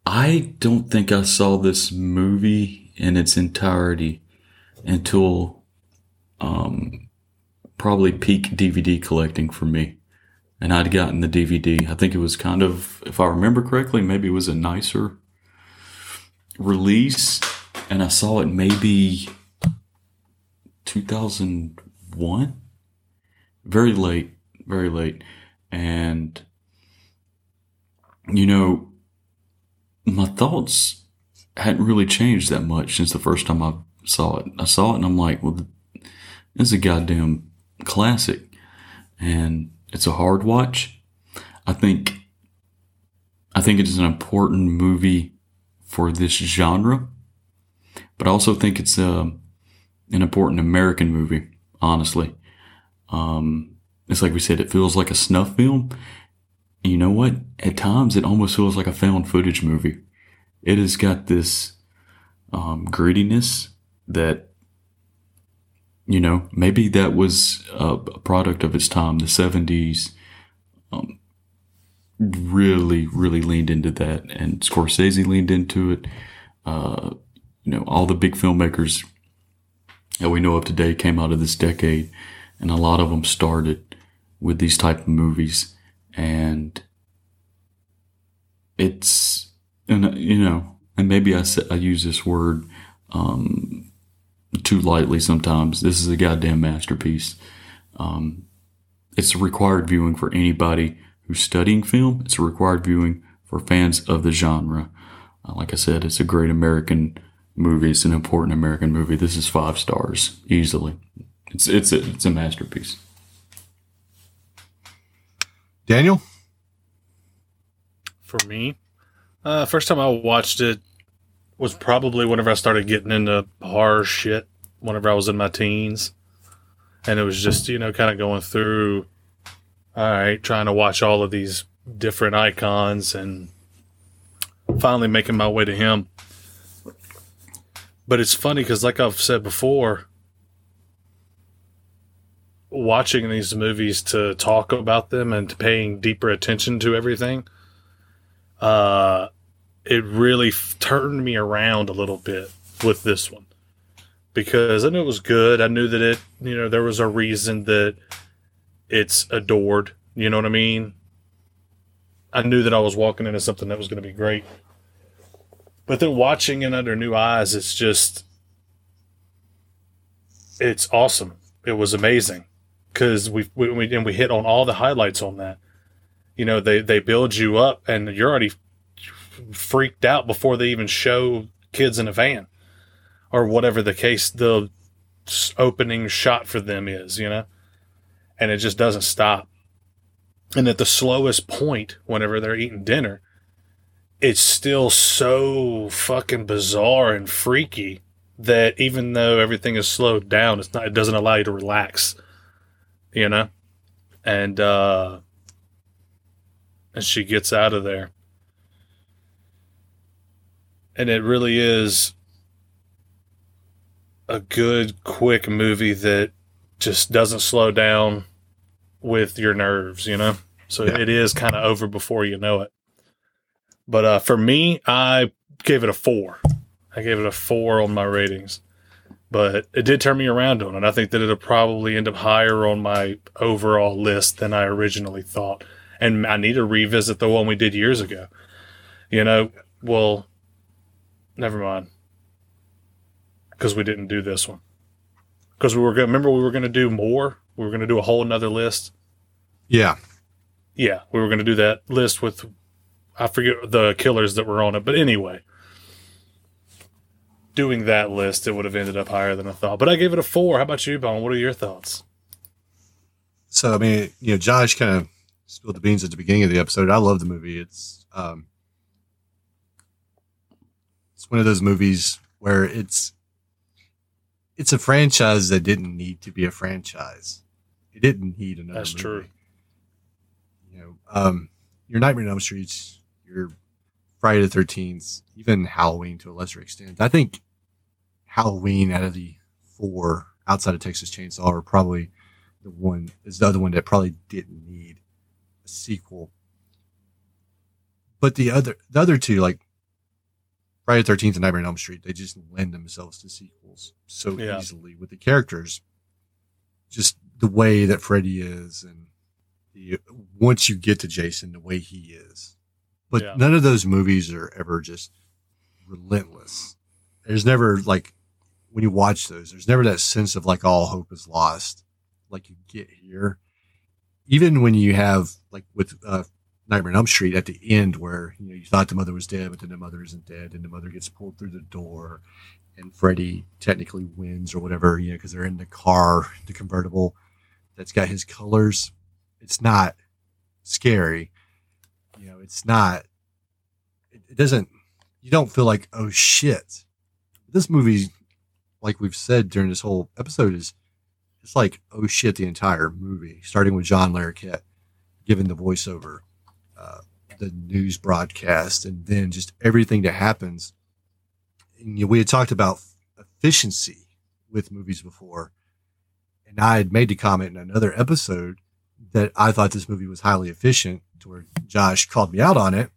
I don't think I saw this movie in its entirety until um, probably peak DVD collecting for me. And I'd gotten the DVD. I think it was kind of, if I remember correctly, maybe it was a nicer release. And I saw it maybe 2001. Very late, very late. And you know, my thoughts hadn't really changed that much since the first time I saw it. I saw it and I'm like, well, this is a goddamn classic. And it's a hard watch. I think, I think it is an important movie for this genre, but I also think it's a, an important American movie, honestly. Um, it's like we said, it feels like a snuff film. You know what? At times, it almost feels like a found footage movie. It has got this um, grittiness that, you know, maybe that was a, product of its time. The 70s um, really, really leaned into that. And Scorsese leaned into it. Uh, you know, all the big filmmakers that we know of today came out of this decade. And a lot of them started with these type of movies and it's and uh, you know and maybe I say, I use this word um, too lightly sometimes. This is a goddamn masterpiece. Um, it's a required viewing for anybody who's studying film. It's a required viewing for fans of the genre. Uh, like I said, it's a great American movie. It's an important American movie. This is five stars easily. It's it's a, it's a masterpiece. Daniel? For me, uh, first time I watched it was probably whenever I started getting into horror shit. Whenever I was in my teens, and it was just you know kind of going through. All right, trying to watch all of these different icons and finally making my way to him. But it's funny because, like I've said before, watching these movies to talk about them and paying deeper attention to everything, uh, it really f- turned me around a little bit with this one because I knew it was good. I knew that it, you know, there was a reason that it's adored. You know what I mean? I knew that I was walking into something that was going to be great. But then watching it under new eyes, it's just, it's awesome. It was amazing because we, we, we and we hit on all the highlights on that. You know, they they build you up, and you're already freaked out before they even show kids in a van or whatever the case the opening shot for them is. You know, and it just doesn't stop. And at the slowest point, whenever they're eating dinner, it's still so fucking bizarre and freaky that even though everything is slowed down, it's not. It doesn't allow you to relax. You know, and uh, and she gets out of there, and it really is a good, quick movie that just doesn't slow down with your nerves. You know, so Yeah. it is kind of over before you know it. But uh, for me, I gave it a four. I gave it a four on my ratings but it did turn me around on it. I think that it'll probably end up higher on my overall list than I originally thought. And I need to revisit the one we did years ago. You know, well, never mind, because we didn't do this one. Because we were going. Remember, we were going to do more. We were going to do a whole another list. Yeah. Yeah, we were going to do that list with I forget the killers that were on it, but anyway, doing that list, it would have ended up higher than I thought. But I gave it a four. How about you, Bone? What are your thoughts? So I mean, you know, Josh kind of spilled the beans at the beginning of the episode. I love the movie. It's um, it's one of those movies where it's it's a franchise that didn't need to be a franchise. It didn't need another. That's movie. true. You know, um, your Nightmare on Elm Street, your Friday the Thirteenth, even Halloween to a lesser extent. I think Halloween out of the four outside of Texas Chainsaw are probably the one is the other one that probably didn't need sequel. But the other the other two, like Friday the Thirteenth and Nightmare on Elm Street, they just lend themselves to sequels so Yeah. easily with the characters. Just the way that Freddy is and the once you get to Jason, the way he is. But Yeah. none of those movies are ever just relentless. There's never like when you watch those, there's never that sense of like all hope is lost like you get here. Even when you have like with uh, Nightmare on Elm Street at the end, where you know you thought the mother was dead, but then the mother isn't dead, and the mother gets pulled through the door, and Freddy technically wins or whatever, you know, because they're in the car, the convertible that's got his colors. It's not scary, you know. It's not. It, it doesn't. You don't feel like oh shit. This movie, like we've said during this whole episode, is it's like oh shit the entire movie starting with john larroquette giving the voiceover uh, the news broadcast and then just everything that happens. And, you know, we had talked about efficiency with movies before and i had made the comment in another episode that i thought this movie was highly efficient to where josh called me out on it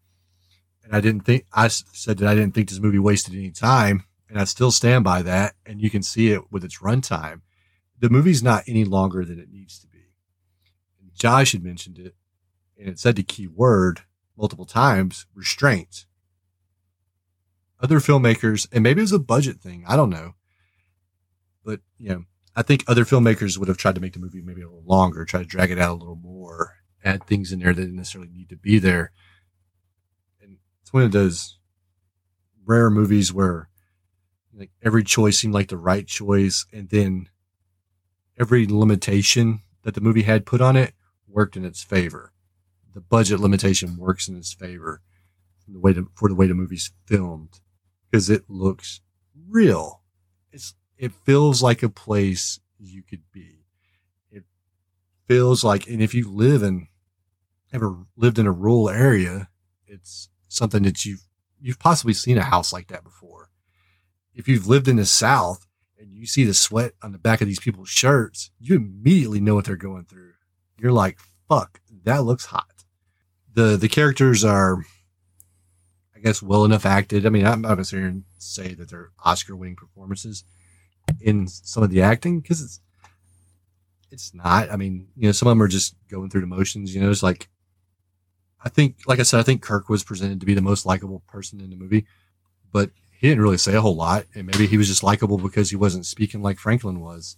and i didn't think I said that i didn't think this movie wasted any time and i still stand by that and you can see it with its runtime the movie's not any longer than it needs to be. Josh had mentioned it, and it said the key word multiple times restraint. Other filmmakers, and maybe it was a budget thing, I don't know. But, you know, I think other filmmakers would have tried to make the movie maybe a little longer, try to drag it out a little more, add things in there that didn't necessarily need to be there. And it's one of those rare movies where like every choice seemed like the right choice, and then every limitation that the movie had put on it worked in its favor. The budget limitation works in its favor the way to, for the way the movie's filmed because it looks real. It's it feels like a place you could be. It feels like, and if you live in ever lived in a rural area, it's something that you've you've possibly seen a house like that before. If you've lived in the South, and you see the sweat on the back of these people's shirts, you immediately know what they're going through. You're like, fuck, that looks hot. The the characters are I guess well enough acted. I mean, I'm not gonna here and say that they're Oscar winning performances in some of the acting, because it's it's not. I mean, you know, some of them are just going through the motions, you know, it's like I think like I said, I think Kirk was presented to be the most likable person in the movie, but he didn't really say a whole lot, and maybe he was just likable because he wasn't speaking like Franklin was.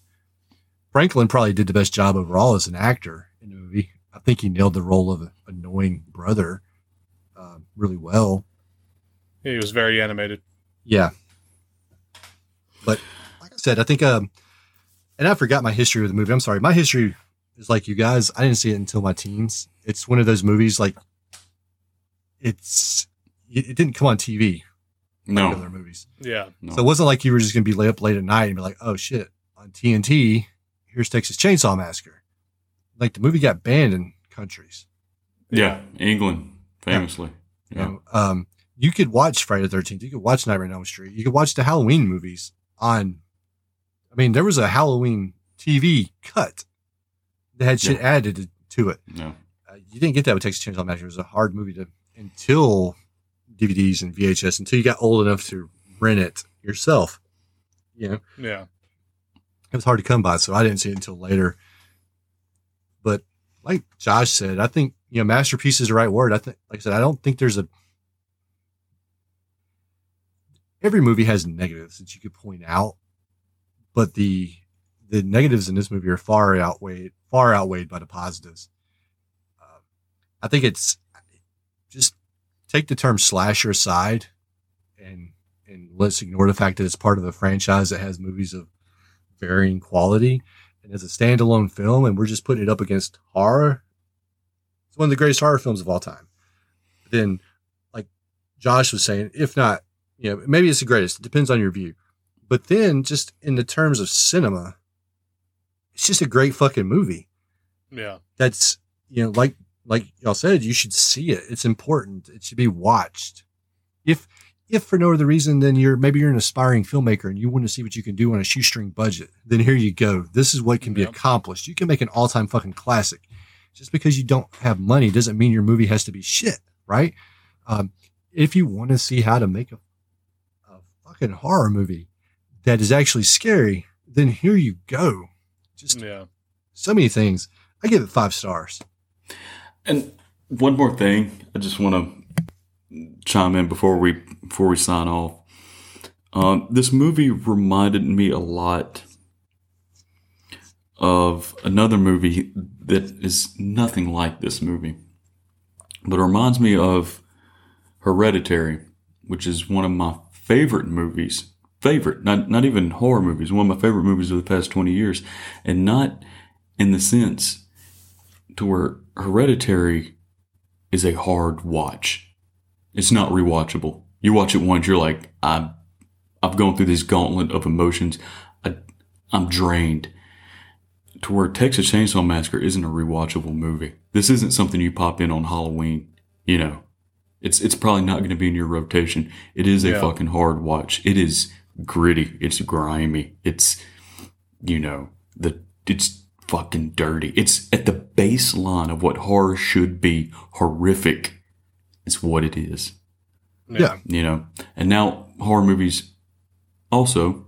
Franklin probably did the best job overall as an actor in the movie. I think he nailed the role of an annoying brother uh, really well. He was very animated. Yeah, but like I said, I think, um, and I forgot my history with the movie. I'm sorry, my history is like you guys. I didn't see it until my teens. It's one of those movies like it's it it didn't come on TV. Like other No, movies. Yeah. no. So it wasn't like you were just going to be lay up late at night and be like, oh shit, on TNT, here's Texas Chainsaw Massacre. Like the movie got banned in countries. yeah, England famously. You Yeah, know, um, you could watch Friday the 13th. You could watch Nightmare on Elm Street. You could watch the Halloween movies on, I mean, there was a Halloween TV cut that had shit Yeah. added to, to it. no, Uh, you didn't get that with Texas Chainsaw Massacre. It was a hard movie to, until DVDs and VHS, until you got old enough to rent it yourself. You know, Yeah. it was hard to come by, so I didn't see it until later. But like Josh said, I think you know, masterpiece is the right word. I think, like I said, I don't think there's a. Every movie has negatives that you could point out, but the the negatives in this movie are far outweighed far outweighed by the positives. Um, I think it's take the term slasher aside, and and let's ignore the fact that it's part of a franchise that has movies of varying quality, and as a standalone film, and we're just putting it up against horror. It's one of the greatest horror films of all time. Then, like Josh was saying, if not, you know, maybe it's the greatest. It depends on your view. But then, just in the terms of cinema, it's just a great fucking movie. Yeah. That's you know, like like y'all said, you should see it. It's important. It should be watched. If if for no other reason than you're maybe you're an aspiring filmmaker and you want to see what you can do on a shoestring budget, then here you go. This is what can be Yep. accomplished. You can make an all time fucking classic. Just because you don't have money doesn't mean your movie has to be shit, right? Um, if you want to see how to make a, a fucking horror movie that is actually scary, then here you go. Just Yeah. so many things. I give it five stars. And one more thing, I just want to chime in before we before we sign off. Um, this movie reminded me a lot of another movie that is nothing like this movie, but it reminds me of Hereditary, which is one of my favorite movies. Favorite, not not even horror movies. One of my favorite movies of the past twenty years, and not in the sense to where Hereditary is a hard watch. It's not rewatchable. You watch it once, you're like, I'm, I've gone through this gauntlet of emotions. I, I'm drained. To where Texas Chainsaw Massacre isn't a rewatchable movie. This isn't something you pop in on Halloween. You know, it's it's probably not going to be in your rotation. It is a Yeah. fucking hard watch. It is gritty. It's grimy. It's you know the it's fucking dirty. It's at the baseline of what horror should be. Horrific. It's what it is. Yeah. You know, and now horror movies also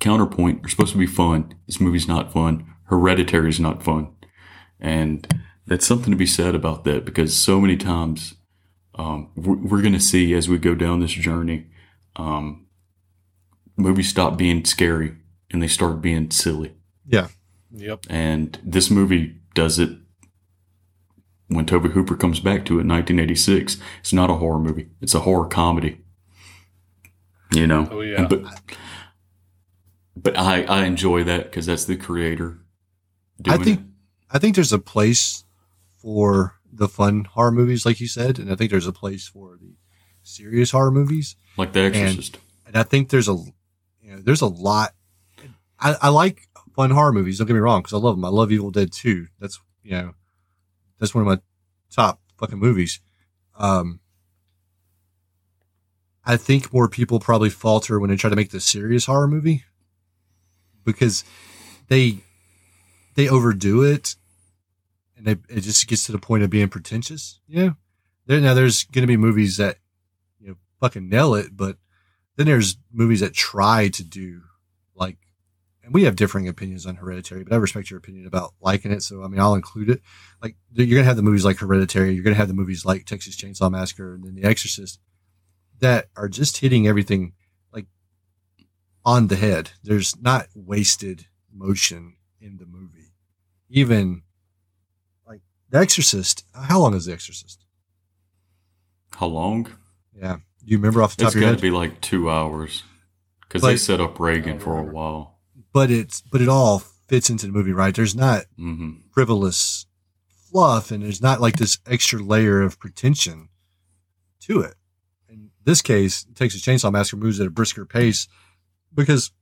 counterpoint are supposed to be fun. This movie's not fun. Hereditary is not fun, and that's something to be said about that because so many times um, we're, we're going to see as we go down this journey, um, movies stop being scary and they start being silly. Yeah. Yep. And this movie does it when Tobe Hooper comes back to it in 1986. It's not a horror movie, it's a horror comedy. You know? Oh, yeah. And- but but I, I enjoy that because that's the creator. I doing think it. I think there's a place for the fun horror movies, like you said, and I think there's a place for the serious horror movies. like The Exorcist. And I think there's a you know there's a lot. I, I like fun horror movies. Don't get me wrong, because I love them. I love Evil Dead 2. That's you know that's one of my top fucking movies. Um, I think more people probably falter when they try to make the serious horror movie because they they overdo it and they, it just gets to the point of being pretentious. You know, there now there's to be movies that you know fucking nail it, but then there's movies that try to do and we have differing opinions on Hereditary, but I respect your opinion about liking it. So I mean, I'll include it. Like you're gonna have the movies like Hereditary, you're gonna have the movies like Texas Chainsaw Massacre, and then The Exorcist that are just hitting everything like on the head. There's not wasted motion in the movie. Even like The Exorcist. How long is The Exorcist? How long? Yeah. Do you remember off the top It's of your got to be like two hours because they set up Regan for a while. But it's but it all fits into the movie, right? There's not hmm frivolous fluff and there's not like this extra layer of pretension to it. In this case, Texas Chainsaw Massacre moves at a brisker pace because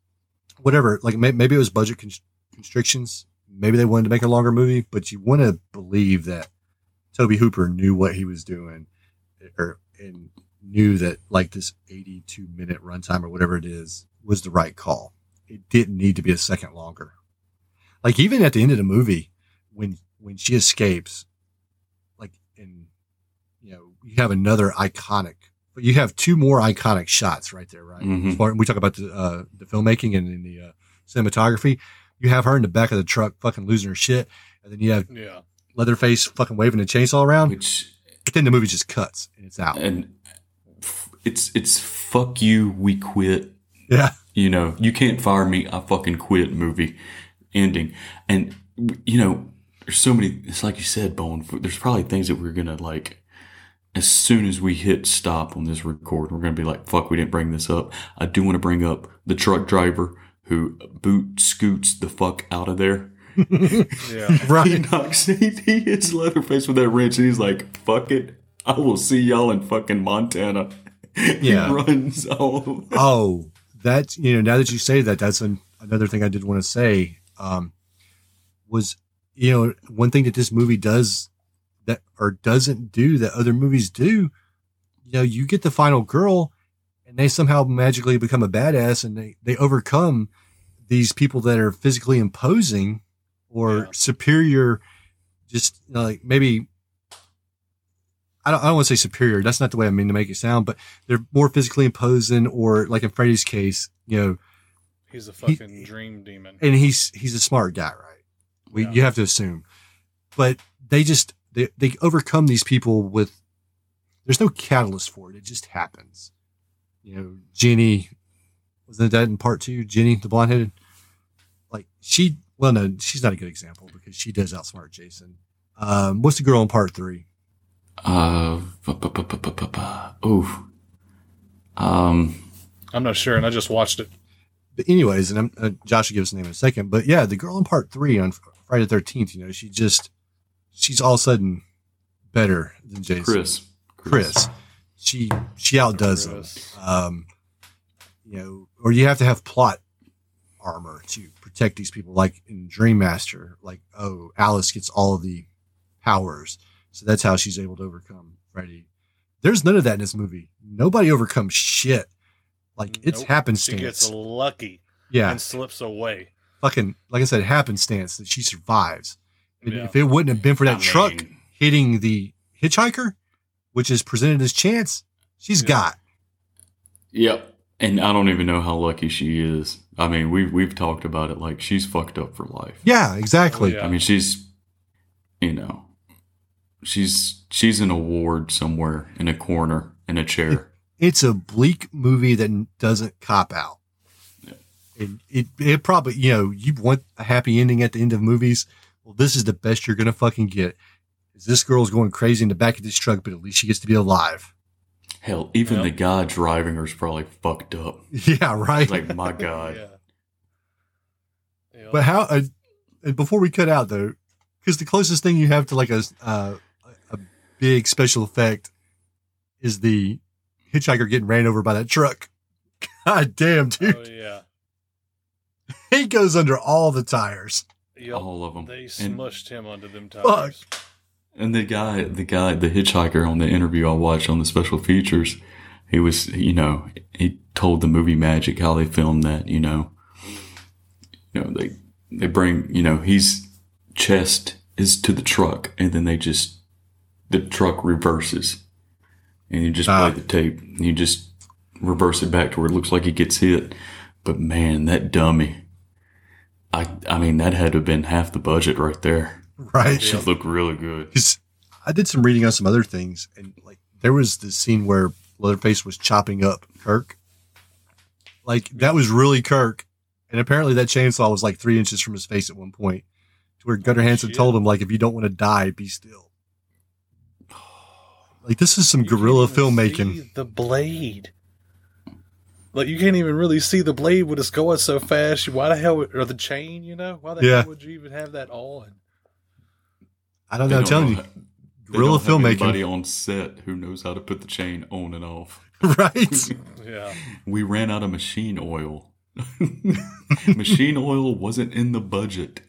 whatever, like may, maybe it was budget con- constrictions. Maybe they wanted to make a longer movie, but you want to believe that Tobe Hooper knew what he was doing or and knew that like this 82 minute runtime or whatever it is was the right call. It didn't need to be a second longer. Like even at the end of the movie, when when she escapes, like in you know, you have another iconic but you have two more iconic shots right there, right? Mhm. As far- we talk about the uh, the filmmaking and in the uh, cinematography. You have her in the back of the truck, fucking losing her shit, and then you have Yeah. Leatherface fucking waving a chainsaw around. which But then the movie just cuts and it's out. and f- it's it's fuck you, we quit. Yeah. You know, you can't fire me. I fucking quit. Movie ending, and you know, there's so many. It's like you said, Bone. There's probably things that we're gonna like. As soon as we hit stop on this record, we're gonna be like, "Fuck, we didn't bring this up." I do want to bring up the truck driver who boot scoots the fuck out of there. Yeah. right. He Right. knocks, he, he hits Leatherface with that wrench, and he's like, "Fuck it, I will see y'all in fucking Montana." Yeah. he runs all. Oh, that you know. Now that you say that, that's an, another thing I did want to say. Um, was you know one thing that this movie does that or doesn't do that other movies do. You know, you get the final girl, and they somehow magically become a badass, and they they overcome these people that are physically imposing or Yeah. superior. Just you know, like maybe. I don't, I don't want to say superior. That's not the way I mean to make it sound, but they're more physically imposing or like in Freddy's case, you know, He's a fucking dream demon. and he's, he's a smart guy, right? We, Yeah. you have to assume, but they just, they, they overcome these people with, there's no catalyst for it. It just happens. You know, Jenny, wasn't that in part two? Jenny, the blonde headed, like she, well, no, she's not a good example because she does outsmart Jason. Um, what's the girl in part three? Uh, ooh. Um, I'm not sure, and I just watched it. but anyways, and I'm, uh, Josh will give us a name in a second, but yeah, the girl in part three on Friday the 13th, you know, she just, she's all of a sudden better than Jason. Chris. Chris. She, she outdoes him. Chris. Um, you know, or you have to have plot armor to protect these people, like in Dream Master, like, oh, Alice gets all of the powers. So that's how she's able to overcome Freddy. There's none of that in this movie. Nobody overcomes shit. Like it's Nope. happenstance. She gets lucky yeah and slips away. fucking like I said, happenstance that she survives. Yeah. If it wouldn't have been for that I truck mean, hitting the hitchhiker, which is presented as chance, she's Yeah. got. Yep. And I don't even know how lucky she is. I mean, we've we've talked about it. Like she's fucked up for life. Yeah, exactly. Oh, yeah. I mean, she's, you know, she's she's in a ward somewhere in a corner in a chair. It's a bleak movie that doesn't cop out. Yeah. And it, it probably, you know, you want a happy ending at the end of movies. Well, this is the best you're going to fucking get. Is this girl's going crazy in the back of this truck, but at least she gets to be alive. Hell, even Yep. the guy driving her's probably fucked up. Yeah, right. It's like my god. Yeah. But how? Uh, and before we cut out though, because the closest thing you have to like a uh, a big special effect is the hitchhiker getting ran over by that truck. God damn, dude! oh yeah. He goes under all the tires. Yep. All of them. They And- smushed him under them Fuck. tires. And the guy, the guy, the hitchhiker on the interview I watched on the special features, he was, you know, he told the movie Magic how they filmed that, you know, you know, they, they bring, you know, he's chest is to the truck and then they just, the truck reverses and you just play ah. the tape and you just reverse it back to where it looks like he gets hit. But man, that dummy, I, I mean, that had to have been half the budget right there. Right. She looked really good. I did some reading on some other things, and like there was this scene where Leatherface was chopping up Kirk. Like that was really Kirk, and apparently that chainsaw was like three inches from his face at one point, to where Gunnar Hansen told him like, if you don't want to die, be still. Like this is some You can't guerrilla even filmmaking. see The blade. Like you can't even really see the blade when it's going so fast. Why the hell would- or the chain? You know why the Yeah. hell would you even have that on? I don't They know. I'm don't telling know you, how- guerrilla don't anybody filmmaking, on set who knows how to put the chain on and off. right? Yeah, We ran out of machine oil. machine oil wasn't in the budget.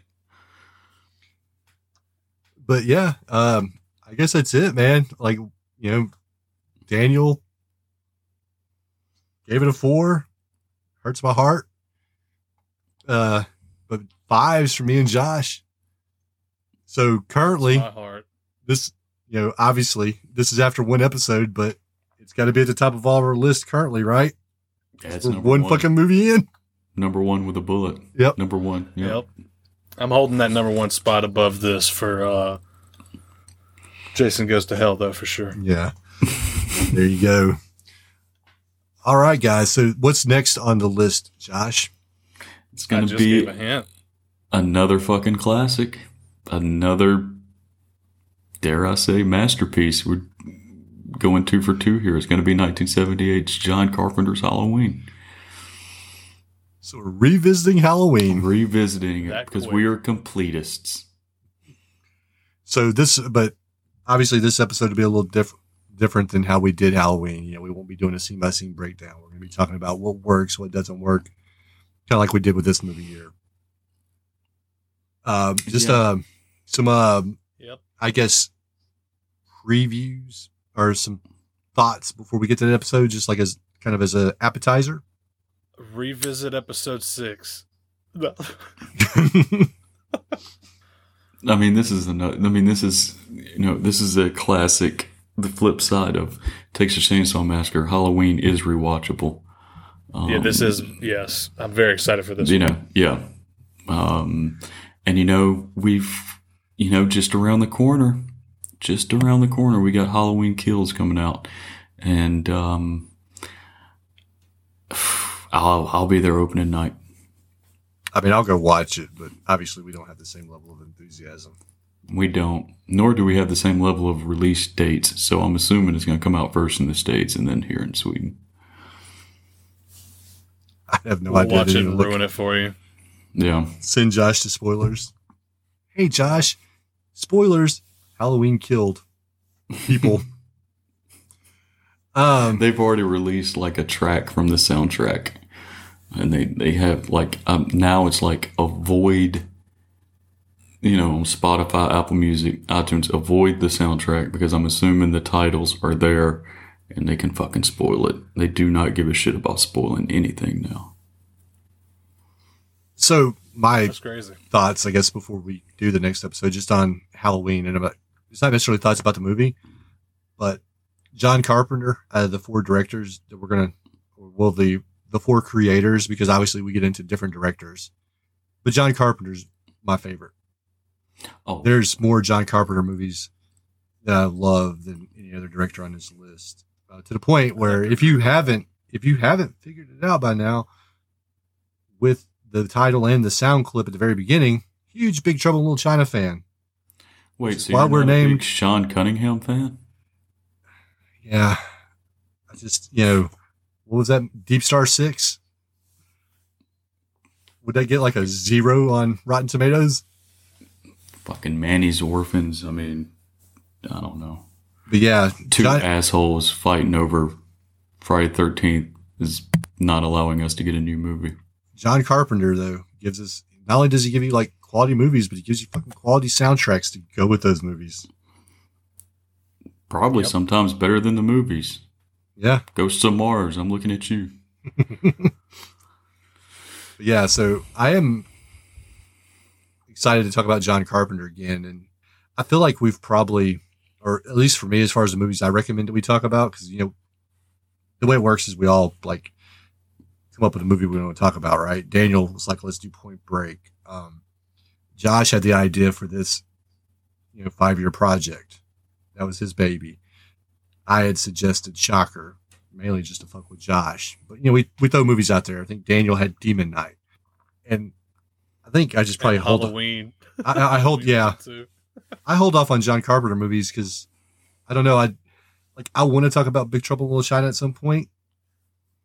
but yeah, um, I guess that's it, man. Like you know, Daniel gave it a four. Hurts my heart. Uh, but fives for me and Josh. So currently, my heart. this you know, obviously, this is after one episode, but it's got to be at the top of all of our list currently, right? That's We're one, one. fucking movie in. number one with a bullet. Yep. Number one. Yep. Yep. I'm holding that number one spot above this for uh Jason goes to hell though for sure. Yeah. there you go. All right, guys. So what's next on the list, Josh? It's going to be a hint. another fucking classic. Another, dare I say, masterpiece. We're going two for two here. It's going to be 1978's John Carpenter's Halloween. So we're revisiting Halloween. Revisiting it because quick. we are completists. So this, but obviously this episode will be a little different different than how we did Halloween. You know, we won't be doing a scene by scene breakdown. We're going to be talking about what works, what doesn't work, kind of like we did with this movie here. Um, just Yeah. um, some, um, Yep. I guess, previews or some thoughts before we get to the episode, just like as kind of as a appetizer. Revisit episode six. No. I mean, this is another. I mean, this is you know, this is a classic. The flip side of Texas Chainsaw Massacre, Halloween is rewatchable. Um, yeah, this is yes. I'm very excited for this. you one. know, yeah. Um, and you know, we've you know, just around the corner, just around the corner, we got Halloween Kills coming out, and um, I'll I'll be there opening night. I mean, I'll go watch it, but obviously we don't have the same level of enthusiasm. We don't, nor do we have the same level of release dates. So I'm assuming it's going to come out first in the states and then here in Sweden. I have no We'll idea. watch it Didn't and ruin it for you. Yeah, Send Josh to spoilers. Hey, Josh, spoilers. Halloween killed people. um, they've already released like a track from the soundtrack, and they they have like um, now it's like avoid. You know, Spotify, Apple Music, iTunes, avoid the soundtrack because I'm assuming the titles are there and they can fucking spoil it. They do not give a shit about spoiling anything now. so my crazy. thoughts, I guess, before we do the next episode, just on Halloween, and about it's not necessarily thoughts about the movie, but John Carpenter, uh, the four directors that we're gonna, well, the the four creators, because obviously we get into different directors, but John Carpenter's my favorite. Oh, There's more John Carpenter movies that I love than any other director on this list, uh, to the point where if you haven't if you haven't figured it out by now, with the title and the sound clip at the very beginning, huge Big Trouble in Little China fan. wait, so why we're not a big named- Sean Cunningham fan? Yeah, I just you know, what was that? Deep Star Six. Would that get like a zero on Rotten Tomatoes? Fucking Manny's Orphans. I mean, I don't know. But yeah, Two John- assholes fighting over Friday Thirteenth is not allowing us to get a new movie. John Carpenter though gives us not only does he give you like quality movies, but he gives you fucking quality soundtracks to go with those movies. Probably sometimes better than the movies. Yeah, Ghosts of Mars. I'm looking at you. Yeah. So I am excited to talk about John Carpenter again, and I feel like we've probably, or at least for me, as far as the movies I recommend that we talk about, because you know, the way it works is we all like come up with a movie we want to talk about, right? Daniel was like, "Let's do Point Break." Um, Josh had the idea for this, you know, five year project. That was his baby. I had suggested Shocker, mainly just to fuck with Josh. But you know, we we throw movies out there. I think Daniel had Demon Knight, and I think I just probably And hold. Halloween. I, I hold, yeah, I hold off on John Carpenter movies because I don't know. I like I want to talk about Big Trouble in Little China at some point,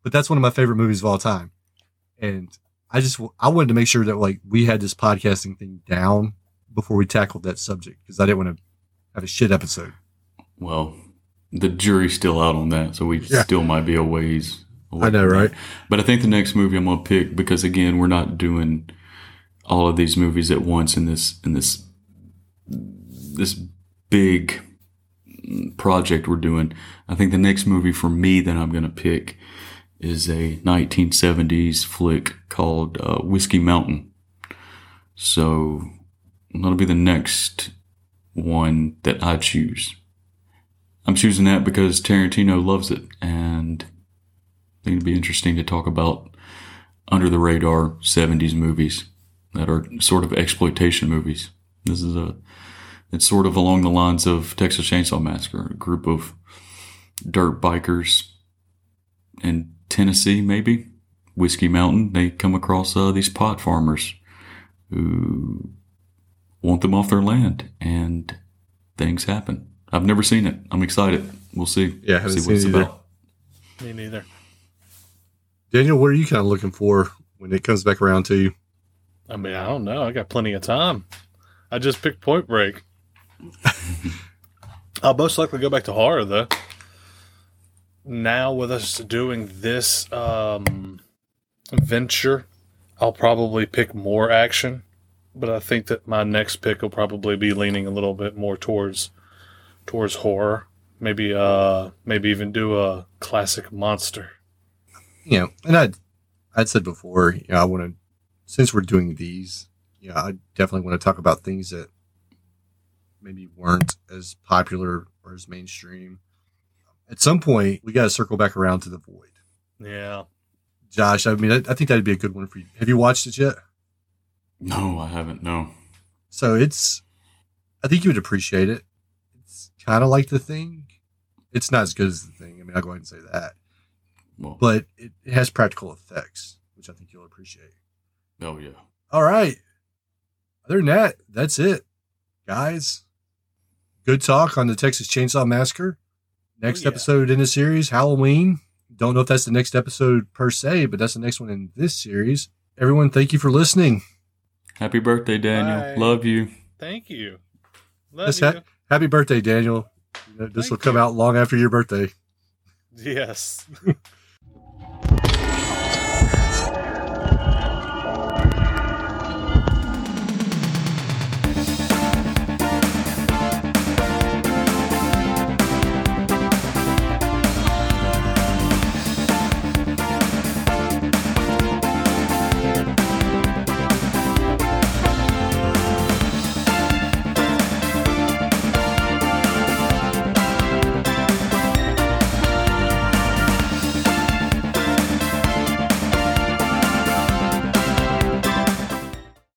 but that's one of my favorite movies of all time, and I just I wanted to make sure that like we had this podcasting thing down before we tackled that subject because I didn't want to have a shit episode. Well, the jury's still out on that, so we Yeah. still might be a ways. away I know, right? But I think the next movie I'm gonna pick because again, we're not doing all of these movies at once in this in this this big project we're doing. I think the next movie for me that I'm gonna pick is a 1970s flick called uh, Whiskey Mountain. So that'll be the next one that I choose. I'm choosing that because Tarantino loves it, and I think it'd be interesting to talk about under the radar 70s movies that are sort of exploitation movies. This is a It's sort of along the lines of Texas Chainsaw Massacre, a group of dirt bikers in Tennessee, maybe Whiskey Mountain. They come across uh, these pot farmers who want them off their land, and things happen. I've never seen it. I'm excited. We'll see. Yeah, I haven't see what it's seen it either. about. Me neither. Daniel, what are you kind of looking for when it comes back around to you? I mean, I don't know. I got plenty of time. I just picked Point Break. I'll most likely go back to horror though. Now with us doing this um, venture, I'll probably pick more action, but I think that my next pick will probably be leaning a little bit more towards towards horror. Maybe uh maybe even do a classic monster. You know, and I'd, I'd said before, you know, I want to, since we're doing these, yeah, I definitely want to talk about things that maybe weren't as popular or as mainstream. At some point, we got to circle back around to the void. Yeah. Josh, I mean, I, I think that'd be a good one for you. Have you watched it yet? No, I haven't. No. So it's, I think you would appreciate it. It's kind of like the thing. It's not as good as the thing. I mean, I'll go ahead and say that, Well, but it, it has practical effects, which I think you'll appreciate. Oh yeah. All right. Other than that, that's it, guys. Good talk on the Texas Chainsaw Massacre. Next Oh, yeah. episode in the series, Halloween. Don't know if that's the next episode per se, but that's the next one in this series. Everyone, thank you for listening. Happy birthday, Daniel. Bye. Love you. Thank you. Love Yes, you. ha- happy birthday, Daniel. You know, This will come you. out long after your birthday. yes.